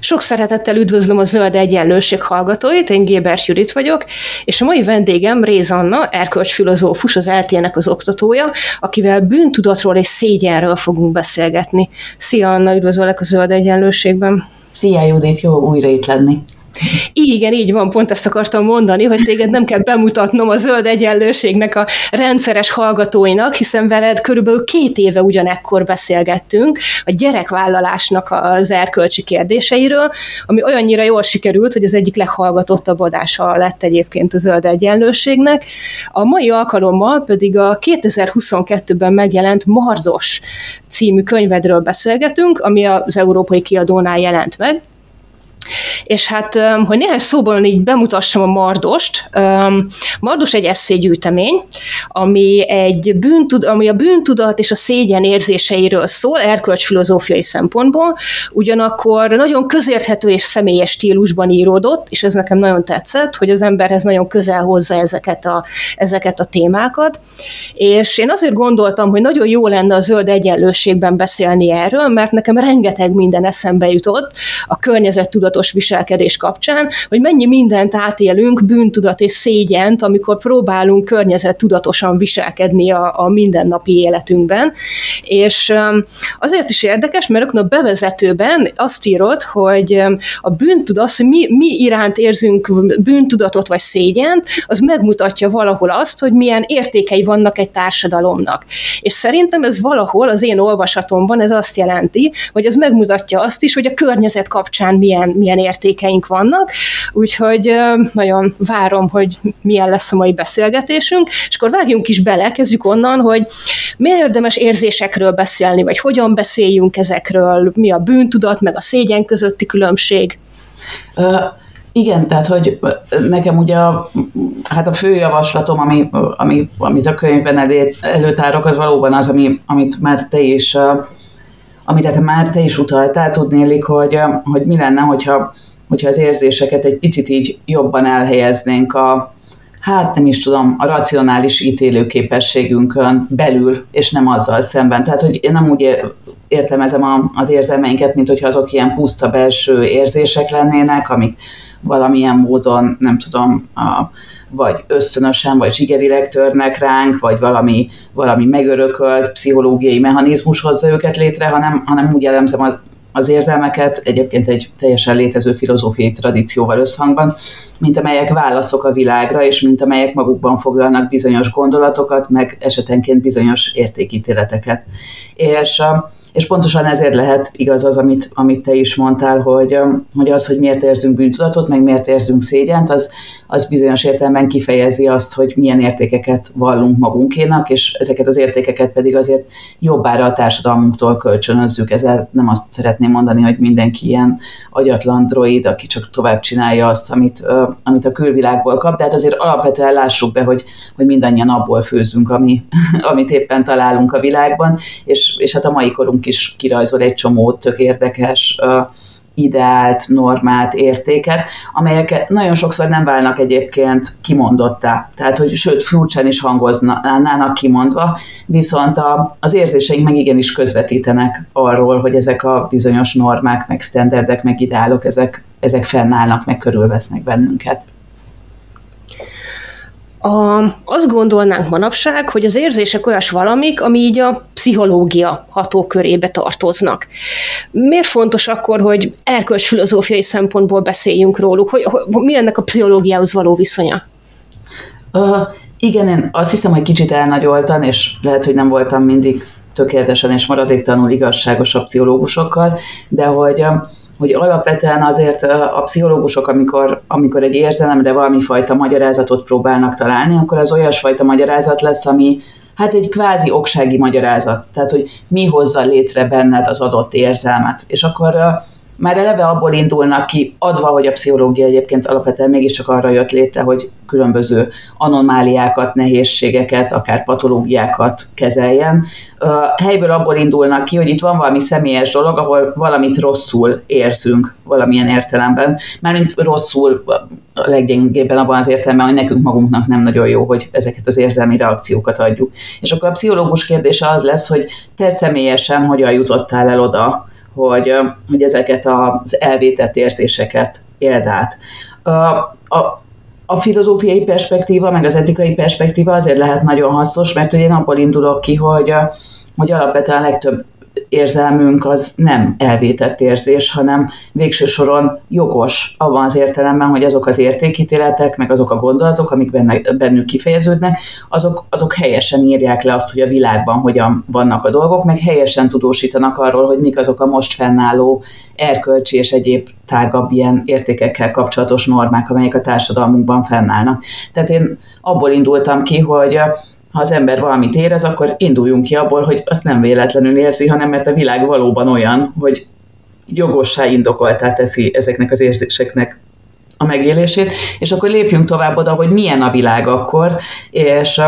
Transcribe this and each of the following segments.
Sok szeretettel üdvözlöm a Zöld Egyenlőség hallgatóit, én Gébert Judit vagyok, és a mai vendégem Réz Anna, erkölcsfilozófus, az eltének az oktatója, akivel bűntudatról és szégyenről fogunk beszélgetni. Szia Anna, üdvözöllek a Zöld Egyenlőségben! Szia Judit, jó újra itt lenni! Igen, így van, pont ezt akartam mondani, hogy téged nem kell bemutatnom a zöld egyenlőségnek a rendszeres hallgatóinak, hiszen veled körülbelül két éve ugyanekkor beszélgettünk a gyerekvállalásnak az erkölcsi kérdéseiről, ami olyannyira jól sikerült, hogy az egyik leghallgatottabb adása lett egyébként a zöld egyenlőségnek. A mai alkalommal pedig a 2022-ben megjelent Mardos című könyvedről beszélgetünk, ami az európai kiadónál jelent meg, és hát, hogy néhány szóból így bemutassam a Mardost. Mardos egy eszégyűjtemény, ami, egy bűntud, ami a bűntudat és a szégyen érzéseiről szól, erkölcsfilozófiai szempontból, ugyanakkor nagyon közérthető és személyes stílusban íródott, és ez nekem nagyon tetszett, hogy az emberhez nagyon közel hozza ezeket a, ezeket a témákat. És én azért gondoltam, hogy nagyon jó lenne a zöld egyenlőségben beszélni erről, mert nekem rengeteg minden eszembe jutott a környezettudatos tudatos viselkedés kapcsán, hogy mennyi mindent átélünk, bűntudat és szégyent, amikor próbálunk környezet tudatosan viselkedni a, a mindennapi életünkben. És azért is érdekes, mert rögtön a bevezetőben azt írod, hogy a bűntudat, hogy mi, mi iránt érzünk bűntudatot vagy szégyent, az megmutatja valahol azt, hogy milyen értékei vannak egy társadalomnak. És szerintem ez valahol az én olvasatomban ez azt jelenti, hogy ez megmutatja azt is, hogy a környezet kapcsán milyen, milyen értékeink vannak, úgyhogy nagyon várom, hogy milyen lesz a mai beszélgetésünk, és akkor vágjunk is bele, kezdjük onnan, hogy miért érdemes érzésekről beszélni, vagy hogyan beszéljünk ezekről, mi a bűntudat, meg a szégyen közötti különbség. Uh, igen, tehát, hogy nekem ugye a, hát a fő javaslatom, ami, ami, amit a könyvben elé, előtárok, az valóban az, ami, amit már te is amit már te is utaltál, tudnélik, hogy, hogy mi lenne, hogyha, hogyha az érzéseket egy picit így jobban elhelyeznénk a, hát nem is tudom, a racionális ítélőképességünkön belül, és nem azzal szemben. Tehát, hogy én nem úgy értelmezem az érzelmeinket, mint hogyha azok ilyen puszta belső érzések lennének, amik valamilyen módon, nem tudom, a, vagy ösztönösen, vagy zsigerileg törnek ránk, vagy valami, valami megörökölt pszichológiai mechanizmus hozza őket létre, hanem, hanem úgy elemzem az érzelmeket egyébként egy teljesen létező filozófiai tradícióval összhangban, mint amelyek válaszok a világra, és mint amelyek magukban foglalnak bizonyos gondolatokat, meg esetenként bizonyos értékítéleteket. És és pontosan ezért lehet igaz az, amit, amit te is mondtál, hogy, hogy az, hogy miért érzünk bűntudatot, meg miért érzünk szégyent, az, az bizonyos értelemben kifejezi azt, hogy milyen értékeket vallunk magunkénak, és ezeket az értékeket pedig azért jobbára a társadalmunktól kölcsönözzük. Ezzel nem azt szeretném mondani, hogy mindenki ilyen agyatlan droid, aki csak tovább csinálja azt, amit, amit a külvilágból kap, de hát azért alapvetően lássuk be, hogy, hogy mindannyian abból főzünk, ami, amit éppen találunk a világban, és, és hát a mai korunk is kirajzol egy csomó tök érdekes ideált, normát, értéket, amelyek nagyon sokszor nem válnak egyébként kimondottá. Tehát, hogy sőt, furcsán is hangoznának kimondva, viszont a, az érzéseink meg igenis közvetítenek arról, hogy ezek a bizonyos normák, meg sztenderdek, meg ideálok, ezek, ezek fennállnak, meg körülvesznek bennünket. A, azt gondolnánk manapság, hogy az érzések olyas valamik, ami így a pszichológia hatókörébe tartoznak. Miért fontos akkor, hogy erkölcs filozófiai szempontból beszéljünk róluk? Hogy, hogy, mi ennek a pszichológiához való viszonya? Uh, igen, én azt hiszem, hogy kicsit elnagyoltan, és lehet, hogy nem voltam mindig tökéletesen és maradéktalanul igazságos a pszichológusokkal, de hogy hogy alapvetően azért a pszichológusok, amikor, amikor egy érzelemre valami fajta magyarázatot próbálnak találni, akkor az olyasfajta magyarázat lesz, ami hát egy kvázi oksági magyarázat. Tehát, hogy mi hozza létre benned az adott érzelmet. És akkor már eleve abból indulnak ki, adva, hogy a pszichológia egyébként alapvetően mégiscsak arra jött létre, hogy különböző anomáliákat, nehézségeket, akár patológiákat kezeljen. Helyből abból indulnak ki, hogy itt van valami személyes dolog, ahol valamit rosszul érzünk valamilyen értelemben. Mármint rosszul a leggyengébben abban az értelemben, hogy nekünk magunknak nem nagyon jó, hogy ezeket az érzelmi reakciókat adjuk. És akkor a pszichológus kérdése az lesz, hogy te személyesen hogyan jutottál el oda, hogy, hogy ezeket az elvétett érzéseket éld át. A, a, a filozófiai perspektíva, meg az etikai perspektíva azért lehet nagyon hasznos, mert hogy én abból indulok ki, hogy, hogy alapvetően a legtöbb érzelmünk az nem elvétett érzés, hanem végső soron jogos abban az értelemben, hogy azok az értékítéletek, meg azok a gondolatok, amik benne, bennük kifejeződnek, azok, azok helyesen írják le azt, hogy a világban hogyan vannak a dolgok, meg helyesen tudósítanak arról, hogy mik azok a most fennálló erkölcsi és egyéb tágabb ilyen értékekkel kapcsolatos normák, amelyek a társadalmunkban fennállnak. Tehát én abból indultam ki, hogy ha az ember valamit érez, akkor induljunk ki abból, hogy azt nem véletlenül érzi, hanem mert a világ valóban olyan, hogy jogossá indokoltá teszi ezeknek az érzéseknek a megélését, és akkor lépjünk tovább oda, hogy milyen a világ akkor, és,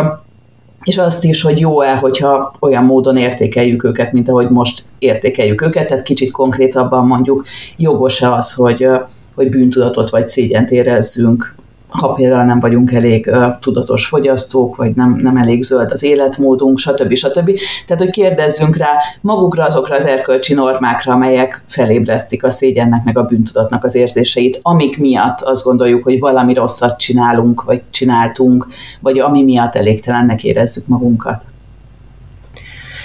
és azt is, hogy jó-e, hogyha olyan módon értékeljük őket, mint ahogy most értékeljük őket, tehát kicsit konkrétabban mondjuk jogos-e az, hogy, hogy bűntudatot vagy szégyent érezzünk ha például nem vagyunk elég uh, tudatos fogyasztók, vagy nem, nem elég zöld az életmódunk, stb. stb. Tehát, hogy kérdezzünk rá magukra azokra az erkölcsi normákra, amelyek felébresztik a szégyennek, meg a bűntudatnak az érzéseit, amik miatt azt gondoljuk, hogy valami rosszat csinálunk, vagy csináltunk, vagy ami miatt elégtelennek érezzük magunkat.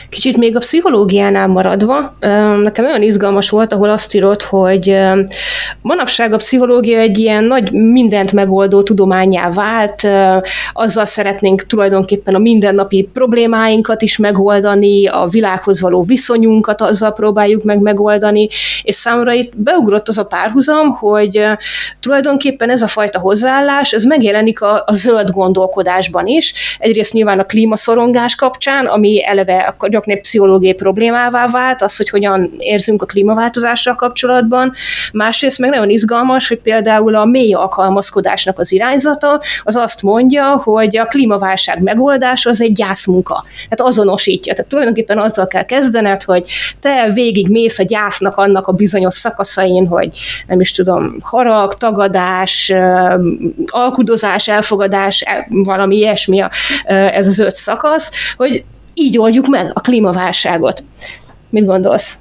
Kicsit még a pszichológiánál maradva, nekem olyan izgalmas volt, ahol azt írott, hogy manapság a pszichológia egy ilyen nagy mindent megoldó tudományá vált, azzal szeretnénk tulajdonképpen a mindennapi problémáinkat is megoldani, a világhoz való viszonyunkat azzal próbáljuk meg megoldani, és számomra itt beugrott az a párhuzam, hogy tulajdonképpen ez a fajta hozzáállás, ez megjelenik a, a zöld gondolkodásban is. Egyrészt nyilván a klímaszorongás kapcsán, ami eleve a gyakran pszichológiai problémává vált, az, hogy hogyan érzünk a klímaváltozással kapcsolatban. Másrészt meg nagyon izgalmas, hogy például a mély alkalmazkodásnak az irányzata, az azt mondja, hogy a klímaválság megoldás az egy gyászmunka. Tehát azonosítja. Tehát tulajdonképpen azzal kell kezdened, hogy te végig mész a gyásznak annak a bizonyos szakaszain, hogy nem is tudom, harag, tagadás, alkudozás, elfogadás, e, valami ilyesmi ez az öt szakasz, hogy így oldjuk meg a klímaválságot. Mit gondolsz?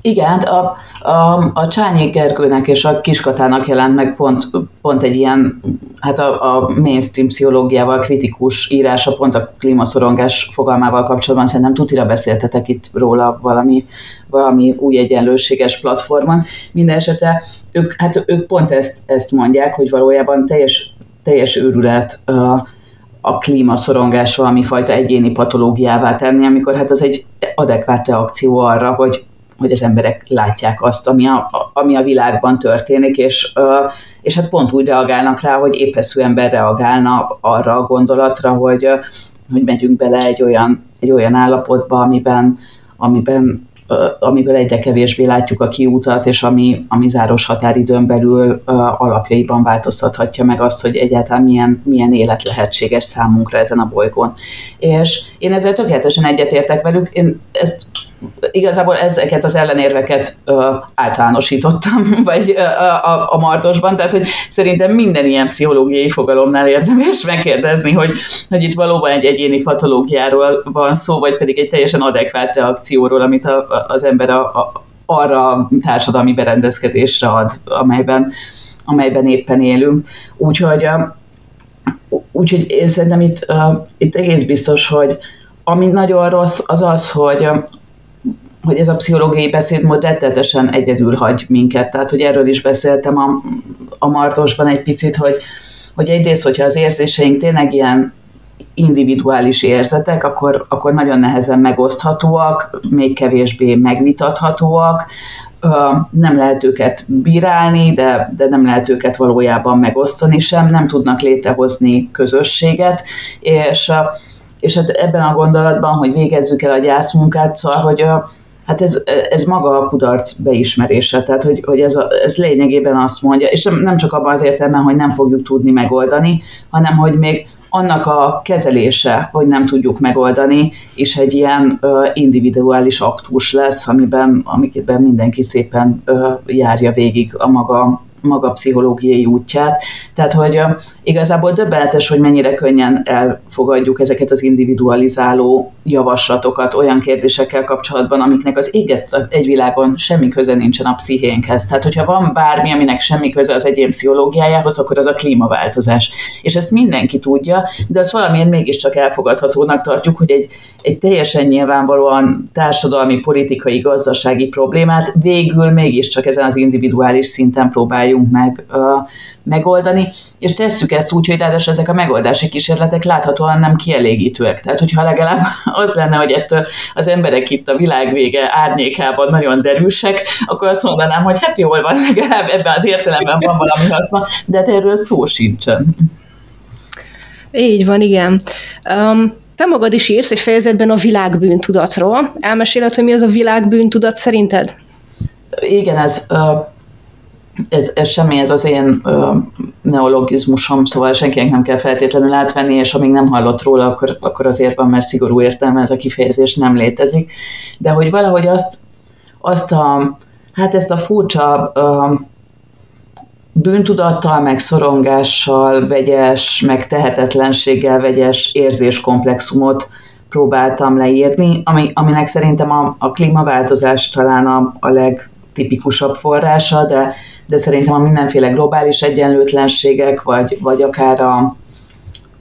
Igen, a, a, a Csányi Gergőnek és a Kiskatának jelent meg pont, pont egy ilyen, hát a, a mainstream pszichológiával kritikus írása, pont a klímaszorongás fogalmával kapcsolatban szerintem tutira beszéltetek itt róla valami, valami új egyenlőséges platformon. Minden esetre ők, hát ők pont ezt, ezt mondják, hogy valójában teljes, teljes őrület uh, a klímaszorongás valami fajta egyéni patológiává tenni, amikor hát az egy adekvát reakció arra, hogy hogy az emberek látják azt, ami a, ami a világban történik, és, és hát pont úgy reagálnak rá, hogy épeszű ember reagálna arra a gondolatra, hogy, hogy megyünk bele egy olyan, egy olyan állapotba, amiben, amiben amiből egyre kevésbé látjuk a kiútat, és ami, ami záros határidőn belül alapjaiban változtathatja meg azt, hogy egyáltalán milyen, milyen élet lehetséges számunkra ezen a bolygón. És én ezzel tökéletesen egyetértek velük, én ezt igazából ezeket az ellenérveket ö, általánosítottam, vagy ö, a, a Martosban, tehát hogy szerintem minden ilyen pszichológiai fogalomnál érdemes megkérdezni, hogy, hogy itt valóban egy egyéni patológiáról van szó, vagy pedig egy teljesen adekvát reakcióról, amit a, az ember a, a, arra a társadalmi berendezkedésre ad, amelyben, amelyben éppen élünk. Úgyhogy, úgyhogy én szerintem itt, itt egész biztos, hogy ami nagyon rossz, az az, hogy hogy ez a pszichológiai beszédmód rettetesen egyedül hagy minket. Tehát, hogy erről is beszéltem a, a Martosban egy picit, hogy, hogy egyrészt, hogyha az érzéseink tényleg ilyen individuális érzetek, akkor, akkor nagyon nehezen megoszthatóak, még kevésbé megvitathatóak, nem lehet őket bírálni, de, de nem lehet őket valójában megosztani sem, nem tudnak létrehozni közösséget, és, és hát ebben a gondolatban, hogy végezzük el a gyászmunkát, szóval, hogy Hát ez, ez maga a kudarc beismerése, tehát hogy, hogy ez, a, ez lényegében azt mondja, és nem csak abban az értelemben, hogy nem fogjuk tudni megoldani, hanem hogy még annak a kezelése, hogy nem tudjuk megoldani, és egy ilyen ö, individuális aktus lesz, amiben, amiben mindenki szépen ö, járja végig a maga maga pszichológiai útját. Tehát, hogy igazából döbbenetes, hogy mennyire könnyen elfogadjuk ezeket az individualizáló javaslatokat olyan kérdésekkel kapcsolatban, amiknek az éget egy világon semmi köze nincsen a pszichénkhez. Tehát, hogyha van bármi, aminek semmi köze az egyén pszichológiájához, akkor az a klímaváltozás. És ezt mindenki tudja, de az valamiért mégiscsak elfogadhatónak tartjuk, hogy egy, egy teljesen nyilvánvalóan társadalmi, politikai, gazdasági problémát végül mégiscsak ezen az individuális szinten próbáljuk próbáljunk meg uh, megoldani, és tesszük ezt úgy, hogy ráadásul ezek a megoldási kísérletek láthatóan nem kielégítőek. Tehát, hogyha legalább az lenne, hogy ettől az emberek itt a világ vége árnyékában nagyon derűsek, akkor azt mondanám, hogy hát jól van, legalább ebben az értelemben van valami haszna, de hát erről szó sincsen. Így van, igen. Um, te magad is írsz egy fejezetben a világbűntudatról. Elmeséled, hogy mi az a világbűntudat szerinted? Igen, ez uh, ez, ez semmi, ez az én ö, neologizmusom, szóval senkinek nem kell feltétlenül átvenni, és amíg nem hallott róla, akkor, akkor azért van, mert szigorú értelme ez a kifejezés nem létezik. De hogy valahogy azt, azt a, hát ezt a furcsa ö, bűntudattal, meg szorongással vegyes, meg tehetetlenséggel vegyes érzéskomplexumot próbáltam leírni, ami, aminek szerintem a, a klímaváltozás talán a, a legtipikusabb forrása, de de szerintem a mindenféle globális egyenlőtlenségek, vagy, vagy akár a,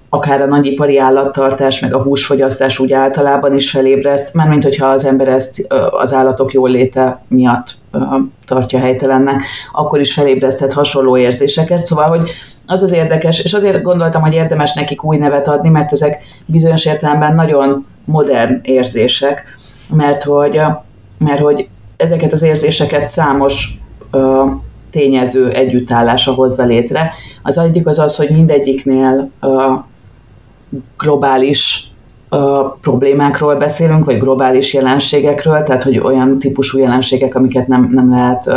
akár a nagyipari állattartás, meg a húsfogyasztás úgy általában is felébreszt, mert mint hogyha az ember ezt az állatok jól léte miatt tartja helytelennek, akkor is felébreszthet hasonló érzéseket. Szóval, hogy az az érdekes, és azért gondoltam, hogy érdemes nekik új nevet adni, mert ezek bizonyos értelemben nagyon modern érzések, mert hogy, mert hogy ezeket az érzéseket számos tényező együttállása hozza létre. Az egyik az az, hogy mindegyiknél globális problémákról beszélünk, vagy globális jelenségekről, tehát hogy olyan típusú jelenségek, amiket nem, nem lehet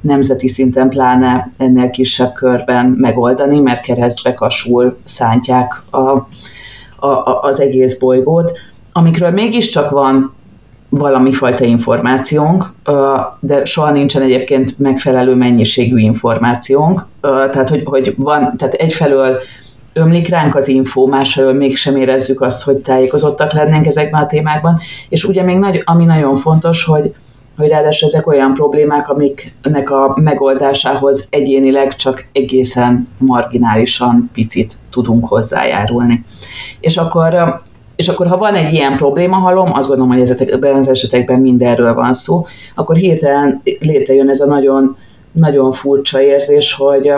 nemzeti szinten, pláne ennél kisebb körben megoldani, mert keresztbe kasul szántják a, a, az egész bolygót, amikről mégiscsak van valami fajta információnk, de soha nincsen egyébként megfelelő mennyiségű információnk. Tehát, hogy, hogy van, tehát egyfelől ömlik ránk az infó, másfelől mégsem érezzük azt, hogy tájékozottak lennénk ezekben a témákban, és ugye még nagy, ami nagyon fontos, hogy, hogy ráadásul ezek olyan problémák, amiknek a megoldásához egyénileg csak egészen marginálisan picit tudunk hozzájárulni. És akkor és akkor, ha van egy ilyen probléma halom, azt gondolom, hogy ezekben az esetekben mindenről van szó, akkor hirtelen létrejön ez a nagyon, nagyon furcsa érzés, hogy,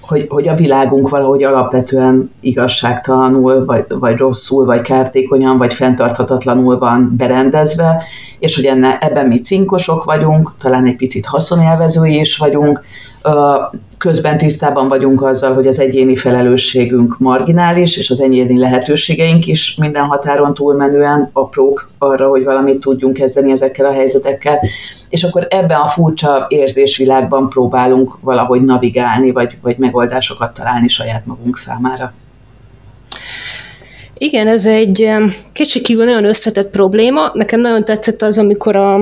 hogy, hogy a világunk valahogy alapvetően igazságtalanul, vagy, vagy rosszul, vagy kártékonyan, vagy fenntarthatatlanul van berendezve, és hogy enne, ebben mi cinkosok vagyunk, talán egy picit haszonélvezői is vagyunk, közben tisztában vagyunk azzal, hogy az egyéni felelősségünk marginális, és az egyéni lehetőségeink is minden határon túlmenően aprók arra, hogy valamit tudjunk kezdeni ezekkel a helyzetekkel. És akkor ebben a furcsa érzésvilágban próbálunk valahogy navigálni, vagy, vagy megoldásokat találni saját magunk számára. Igen, ez egy kicsikívül nagyon összetett probléma. Nekem nagyon tetszett az, amikor a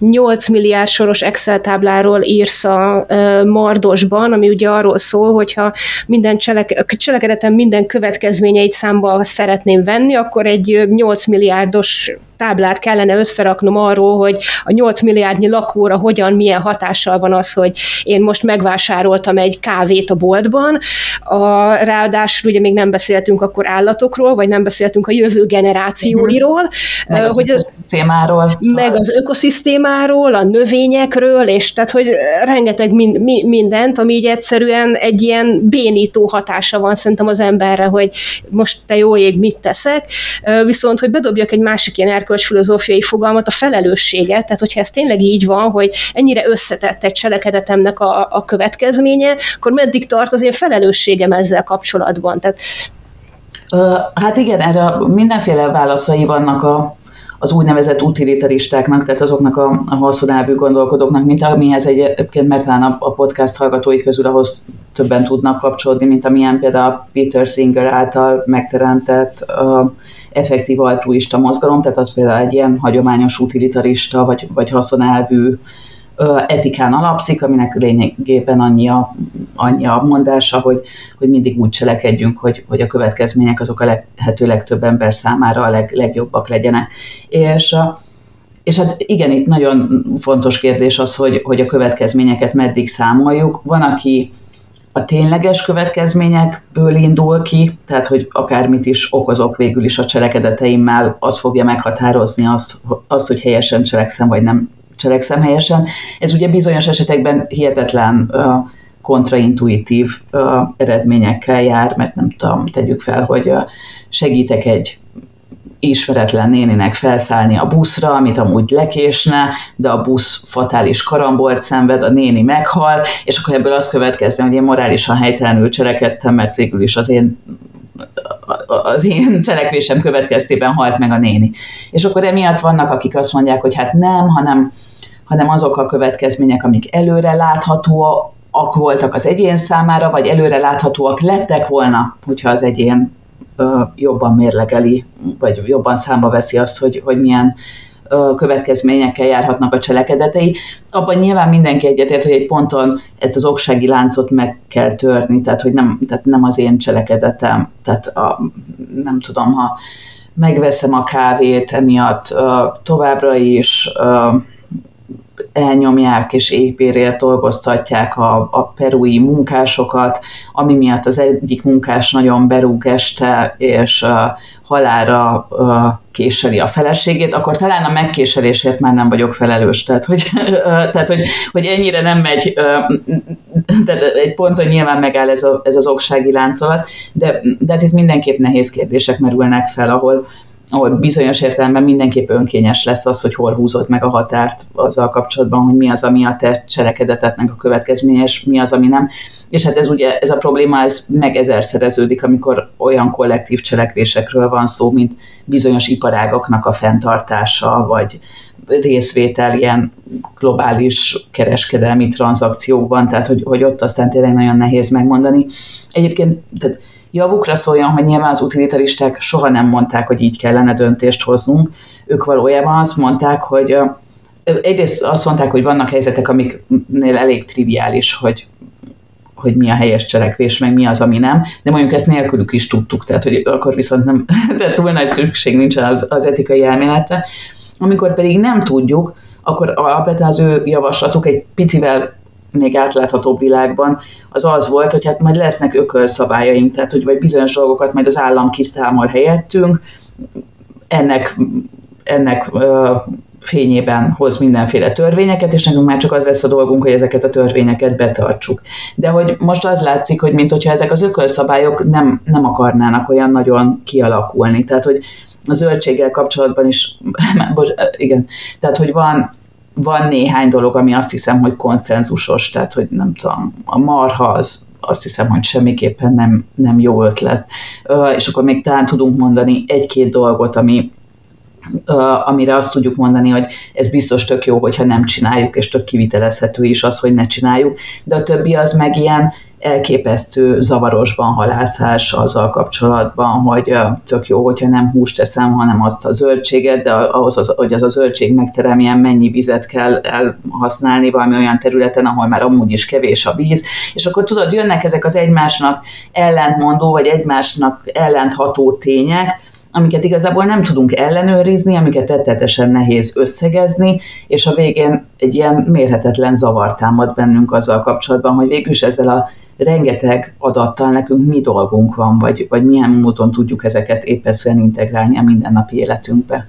8 milliárd soros Excel tábláról írsz a Mardosban, ami ugye arról szól, hogyha minden cselek, cselekedetem minden következményeit számba szeretném venni, akkor egy 8 milliárdos táblát kellene összeraknom arról, hogy a 8 milliárdnyi lakóra hogyan, milyen hatással van az, hogy én most megvásároltam egy kávét a boltban. A, ráadásul ugye még nem beszéltünk akkor állatokról, vagy nem beszéltünk a jövő generációiról. Meg az hogy ökoszisztémáról. Szóval. Meg az ökoszisztémáról, a növényekről, és tehát, hogy rengeteg min, mi, mindent, ami így egyszerűen egy ilyen bénító hatása van szerintem az emberre, hogy most te jó ég, mit teszek. Viszont, hogy bedobjak egy másik ilyen filozófiai fogalmat, a felelősséget, tehát hogyha ez tényleg így van, hogy ennyire összetett egy cselekedetemnek a, a következménye, akkor meddig tart az én felelősségem ezzel kapcsolatban? Tehát Hát igen, erre mindenféle válaszai vannak a, az úgynevezett utilitaristáknak, tehát azoknak a, a haszonelvű gondolkodóknak, mint amihez egyébként, mert talán a, a podcast hallgatói közül ahhoz többen tudnak kapcsolódni, mint amilyen például Peter Singer által megteremtett uh, effektív altruista mozgalom, tehát az például egy ilyen hagyományos utilitarista vagy, vagy haszonelvű etikán alapszik, aminek lényegében annyi a, annyi a mondása, hogy, hogy mindig úgy cselekedjünk, hogy, hogy a következmények azok a lehető legtöbb ember számára a leg, legjobbak legyenek. És és hát igen, itt nagyon fontos kérdés az, hogy, hogy a következményeket meddig számoljuk. Van, aki a tényleges következményekből indul ki, tehát hogy akármit is okozok végül is a cselekedeteimmel, az fogja meghatározni azt, az hogy helyesen cselekszem, vagy nem cselekszem helyesen. Ez ugye bizonyos esetekben hihetetlen kontraintuitív eredményekkel jár, mert nem tudom, tegyük fel, hogy uh, segítek egy ismeretlen néninek felszállni a buszra, amit amúgy lekésne, de a busz fatális karambolt szenved, a néni meghal, és akkor ebből az következne, hogy én morálisan helytelenül cselekedtem, mert végül is az én az én cselekvésem következtében halt meg a néni. És akkor emiatt vannak, akik azt mondják, hogy hát nem, hanem, hanem azok a következmények, amik előre láthatóak voltak az egyén számára, vagy előre láthatóak lettek volna, hogyha az egyén jobban mérlegeli, vagy jobban számba veszi azt, hogy, hogy milyen következményekkel járhatnak a cselekedetei. Abban nyilván mindenki egyetért, hogy egy ponton ezt az oksági láncot meg kell törni, tehát hogy nem, tehát nem az én cselekedetem, tehát a, nem tudom, ha megveszem a kávét emiatt továbbra is elnyomják és épérért dolgoztatják a, a perui munkásokat, ami miatt az egyik munkás nagyon berúg este, és uh, halára uh, késeli a feleségét, akkor talán a megkéselésért már nem vagyok felelős. Tehát, hogy, tehát, hogy, hogy ennyire nem megy, tehát egy ponton nyilván megáll ez, a, ez az oksági láncolat, de, de hát itt mindenképp nehéz kérdések merülnek fel, ahol bizonyos értelemben mindenképp önkényes lesz az, hogy hol húzott meg a határt azzal kapcsolatban, hogy mi az, ami a te cselekedetetnek a következménye, és mi az, ami nem. És hát ez ugye, ez a probléma, ez meg ezerszereződik, amikor olyan kollektív cselekvésekről van szó, mint bizonyos iparágoknak a fenntartása, vagy részvétel ilyen globális kereskedelmi tranzakciókban, tehát hogy, hogy ott aztán tényleg nagyon nehéz megmondani. Egyébként, tehát javukra szóljon, hogy nyilván az utilitaristák soha nem mondták, hogy így kellene döntést hoznunk. Ők valójában azt mondták, hogy egyrészt azt mondták, hogy vannak helyzetek, amiknél elég triviális, hogy hogy mi a helyes cselekvés, meg mi az, ami nem, de mondjuk ezt nélkülük is tudtuk, tehát hogy akkor viszont nem, de túl nagy szükség nincs az, az etikai elméletre. Amikor pedig nem tudjuk, akkor alapvetően az ő javaslatuk egy picivel még átláthatóbb világban, az az volt, hogy hát majd lesznek ökölszabályaink, tehát hogy vagy bizonyos dolgokat majd az állam kiszámol helyettünk, ennek, ennek fényében hoz mindenféle törvényeket, és nekünk már csak az lesz a dolgunk, hogy ezeket a törvényeket betartsuk. De hogy most az látszik, hogy mint hogyha ezek az ökölszabályok nem, nem akarnának olyan nagyon kialakulni. Tehát, hogy a zöldséggel kapcsolatban is, igen, tehát, hogy van van néhány dolog, ami azt hiszem, hogy konszenzusos, tehát, hogy nem tudom, a marha az azt hiszem, hogy semmiképpen nem, nem jó ötlet. És akkor még talán tudunk mondani egy-két dolgot, ami, amire azt tudjuk mondani, hogy ez biztos tök jó, hogyha nem csináljuk, és tök kivitelezhető is az, hogy ne csináljuk, de a többi az meg ilyen elképesztő zavarosban halászás azzal kapcsolatban, hogy tök jó, hogyha nem húst teszem, hanem azt a zöldséget, de ahhoz, az, hogy az a zöldség megteremjen, mennyi vizet kell elhasználni valami olyan területen, ahol már amúgy is kevés a víz, és akkor tudod, jönnek ezek az egymásnak ellentmondó, vagy egymásnak ellentható tények, amiket igazából nem tudunk ellenőrizni, amiket tettetesen nehéz összegezni, és a végén egy ilyen mérhetetlen zavar támad bennünk azzal kapcsolatban, hogy végül is ezzel a rengeteg adattal nekünk mi dolgunk van, vagy, vagy milyen módon tudjuk ezeket éppeszűen integrálni a mindennapi életünkbe.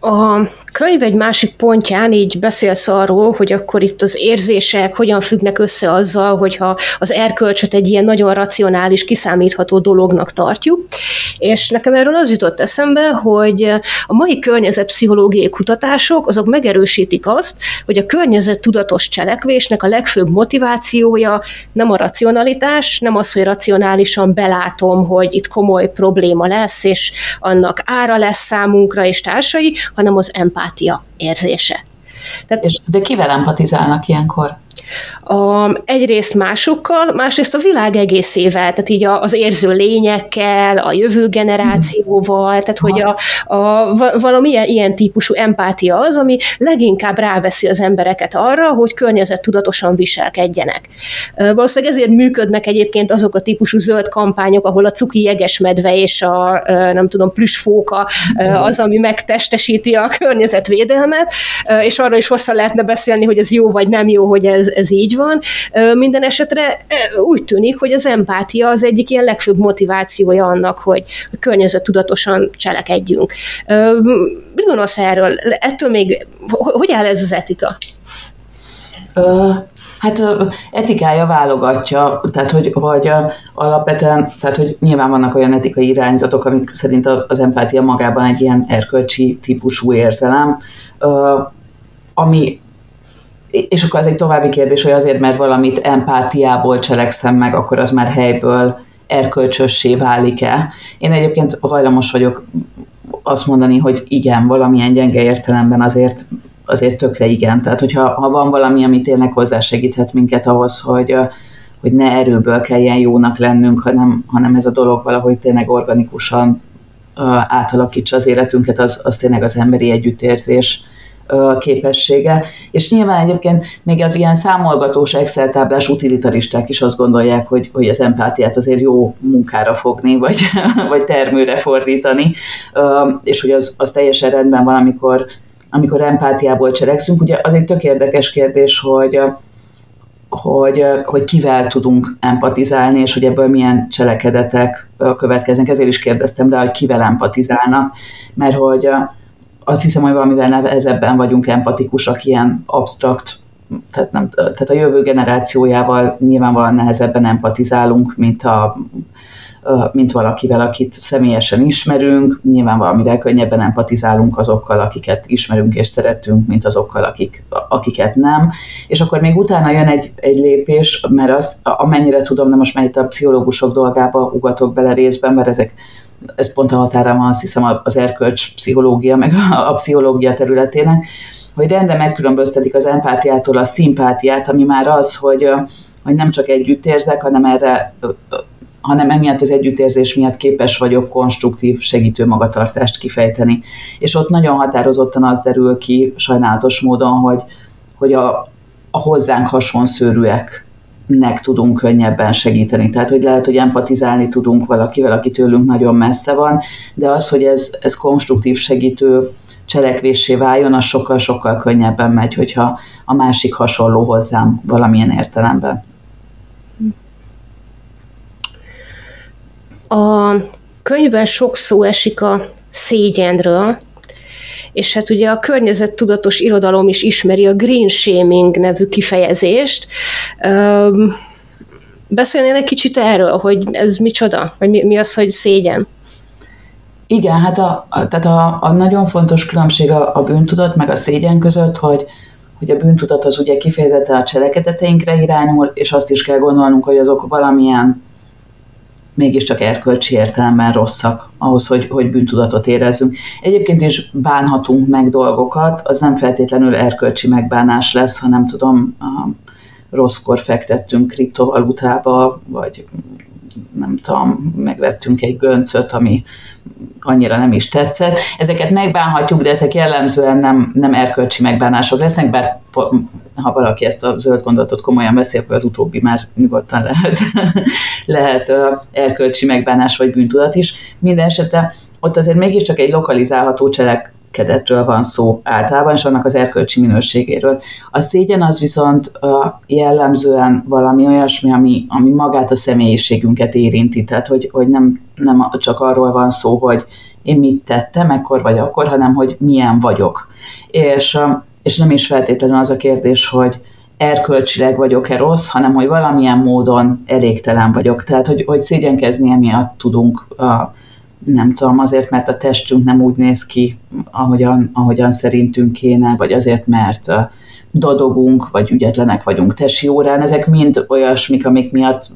A könyv egy másik pontján így beszélsz arról, hogy akkor itt az érzések hogyan függnek össze azzal, hogyha az erkölcsöt egy ilyen nagyon racionális, kiszámítható dolognak tartjuk. És nekem erről az jutott eszembe, hogy a mai környezetpszichológiai kutatások azok megerősítik azt, hogy a környezet tudatos cselekvésnek a legfőbb motivációja nem a racionalitás, nem az, hogy racionálisan belátom, hogy itt komoly probléma lesz, és annak ára lesz számunkra és társai, hanem az empátia érzése. Tehát, és de kivel empatizálnak ilyenkor? A, egyrészt másokkal, másrészt a világ egészével, tehát így az érző lényekkel, a jövő generációval, tehát hogy a, a, valamilyen ilyen típusú empátia az, ami leginkább ráveszi az embereket arra, hogy tudatosan viselkedjenek. Valószínűleg ezért működnek egyébként azok a típusú zöld kampányok, ahol a cuki jegesmedve és a nem tudom, plüsfóka az, ami megtestesíti a környezetvédelmet, és arra is hosszan lehetne beszélni, hogy ez jó vagy nem jó, hogy ez, ez így van. Minden esetre úgy tűnik, hogy az empátia az egyik ilyen legfőbb motivációja annak, hogy környezettudatosan cselekedjünk. Mit gondolsz erről? Ettől még, hogy áll ez az etika? Hát etikája válogatja, tehát hogy, hogy alapvetően, tehát hogy nyilván vannak olyan etikai irányzatok, amik szerint az empátia magában egy ilyen erkölcsi típusú érzelem, ami és akkor ez egy további kérdés, hogy azért, mert valamit empátiából cselekszem meg, akkor az már helyből erkölcsössé válik-e. Én egyébként hajlamos vagyok azt mondani, hogy igen, valamilyen gyenge értelemben azért, azért tökre igen. Tehát, hogyha ha van valami, ami tényleg hozzásegíthet minket ahhoz, hogy, hogy ne erőből kelljen jónak lennünk, hanem, hanem ez a dolog valahogy tényleg organikusan átalakítsa az életünket, az, az tényleg az emberi együttérzés képessége, és nyilván egyébként még az ilyen számolgatós Excel táblás utilitaristák is azt gondolják, hogy, hogy az empátiát azért jó munkára fogni, vagy, vagy termőre fordítani, és hogy az, az teljesen rendben van, amikor, amikor empátiából cselekszünk. Ugye az egy tök érdekes kérdés, hogy hogy, hogy kivel tudunk empatizálni, és hogy ebből milyen cselekedetek következnek. Ezért is kérdeztem rá, hogy kivel empatizálnak, mert hogy azt hiszem, hogy valamivel nehezebben vagyunk empatikusak, ilyen abstrakt, tehát, nem, tehát a jövő generációjával nyilvánvalóan nehezebben empatizálunk, mint a mint valakivel, akit személyesen ismerünk, nyilván valamivel könnyebben empatizálunk azokkal, akiket ismerünk és szeretünk, mint azokkal, akik, akiket nem. És akkor még utána jön egy, egy lépés, mert az, amennyire tudom, de most már itt a pszichológusok dolgába ugatok bele részben, mert ezek ez pont a határán van azt hiszem az erkölcs pszichológia, meg a pszichológia területének, hogy rende megkülönböztetik az empátiától a szimpátiát, ami már az, hogy, hogy nem csak együtt érzek, hanem erre hanem emiatt az együttérzés miatt képes vagyok konstruktív, segítő magatartást kifejteni. És ott nagyon határozottan az derül ki, sajnálatos módon, hogy, hogy a, a hozzánk hasonszörűek nek tudunk könnyebben segíteni. Tehát, hogy lehet, hogy empatizálni tudunk valakivel, aki tőlünk nagyon messze van, de az, hogy ez, ez konstruktív segítő cselekvésé váljon, az sokkal-sokkal könnyebben megy, hogyha a másik hasonló hozzám valamilyen értelemben. A könyvben sok szó esik a szégyenről, és hát ugye a környezettudatos irodalom is ismeri a green shaming nevű kifejezést. Beszélnél egy kicsit erről, hogy ez micsoda, vagy mi, mi az, hogy szégyen? Igen, hát a, a, tehát a, a nagyon fontos különbség a, a bűntudat meg a szégyen között, hogy, hogy a bűntudat az ugye kifejezetten a cselekedeteinkre irányul, és azt is kell gondolnunk, hogy azok valamilyen mégiscsak erkölcsi értelemben rosszak ahhoz, hogy, hogy bűntudatot érezzünk. Egyébként is bánhatunk meg dolgokat, az nem feltétlenül erkölcsi megbánás lesz, ha nem tudom, rosszkor fektettünk kriptovalutába, vagy nem tudom, megvettünk egy göncöt, ami annyira nem is tetszett. Ezeket megbánhatjuk, de ezek jellemzően nem, nem erkölcsi megbánások lesznek, bár ha valaki ezt a zöld gondolatot komolyan veszi, akkor az utóbbi már nyugodtan lehet, lehet erkölcsi megbánás vagy bűntudat is. Minden esetre ott azért mégiscsak egy lokalizálható cselek, kedetről van szó általában, és annak az erkölcsi minőségéről. A szégyen az viszont jellemzően valami olyasmi, ami, ami magát a személyiségünket érinti, tehát hogy, hogy nem, nem csak arról van szó, hogy én mit tettem ekkor vagy akkor, hanem hogy milyen vagyok. És, és nem is feltétlenül az a kérdés, hogy erkölcsileg vagyok-e rossz, hanem hogy valamilyen módon elégtelen vagyok. Tehát, hogy, hogy szégyenkezni emiatt tudunk, nem tudom, azért, mert a testünk nem úgy néz ki, ahogyan, ahogyan szerintünk kéne, vagy azért, mert dadogunk, vagy ügyetlenek vagyunk tesi órán. Ezek mind olyasmik, amik miatt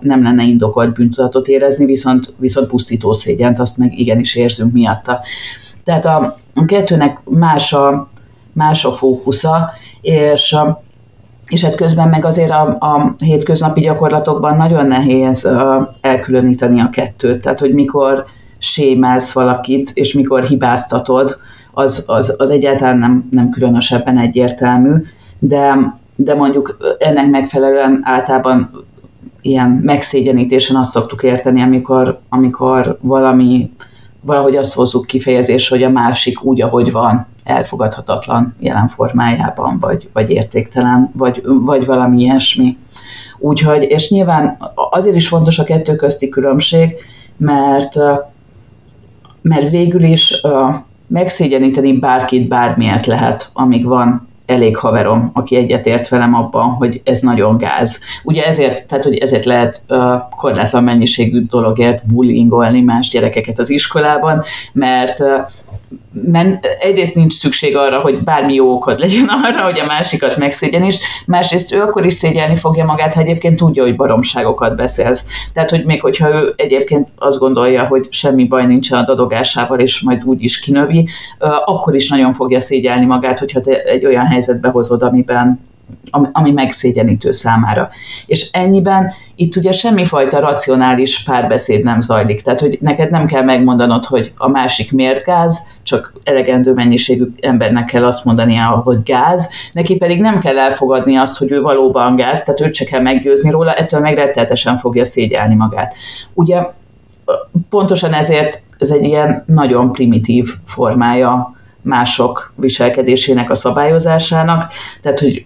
nem lenne indokolt bűntudatot érezni, viszont, viszont pusztító szégyent, azt meg igenis érzünk miatta. Tehát a, kettőnek más a, más a fókusza, és és hát közben meg azért a, a hétköznapi gyakorlatokban nagyon nehéz elkülöníteni a kettőt, tehát hogy mikor sémelsz valakit, és mikor hibáztatod, az, az, az egyáltalán nem, nem különösebben egyértelmű, de, de mondjuk ennek megfelelően általában ilyen megszégyenítésen azt szoktuk érteni, amikor, amikor valami, valahogy azt hozzuk kifejezés, hogy a másik úgy, ahogy van, elfogadhatatlan jelen formájában, vagy, vagy értéktelen, vagy, vagy valami ilyesmi. Úgyhogy, és nyilván azért is fontos a kettő közti különbség, mert, mert végül is megszégyeníteni bárkit bármiért lehet, amíg van elég haverom, aki egyetért velem abban, hogy ez nagyon gáz. Ugye ezért, tehát, hogy ezért lehet uh, korlátlan mennyiségű dologért bullyingolni más gyerekeket az iskolában, mert mert egyrészt nincs szükség arra, hogy bármi jó okod legyen arra, hogy a másikat megszégyen is, másrészt ő akkor is szégyelni fogja magát, ha egyébként tudja, hogy baromságokat beszélsz. Tehát, hogy még hogyha ő egyébként azt gondolja, hogy semmi baj nincsen a dadogásával, és majd úgy is kinövi, akkor is nagyon fogja szégyelni magát, hogyha te egy olyan helyzetbe hozod, amiben ami megszégyenítő számára. És ennyiben itt ugye semmifajta racionális párbeszéd nem zajlik. Tehát, hogy neked nem kell megmondanod, hogy a másik miért gáz, csak elegendő mennyiségű embernek kell azt mondania, hogy gáz, neki pedig nem kell elfogadni azt, hogy ő valóban gáz, tehát őt se kell meggyőzni róla, ettől megretteltesen fogja szégyelni magát. Ugye pontosan ezért ez egy ilyen nagyon primitív formája mások viselkedésének a szabályozásának, tehát hogy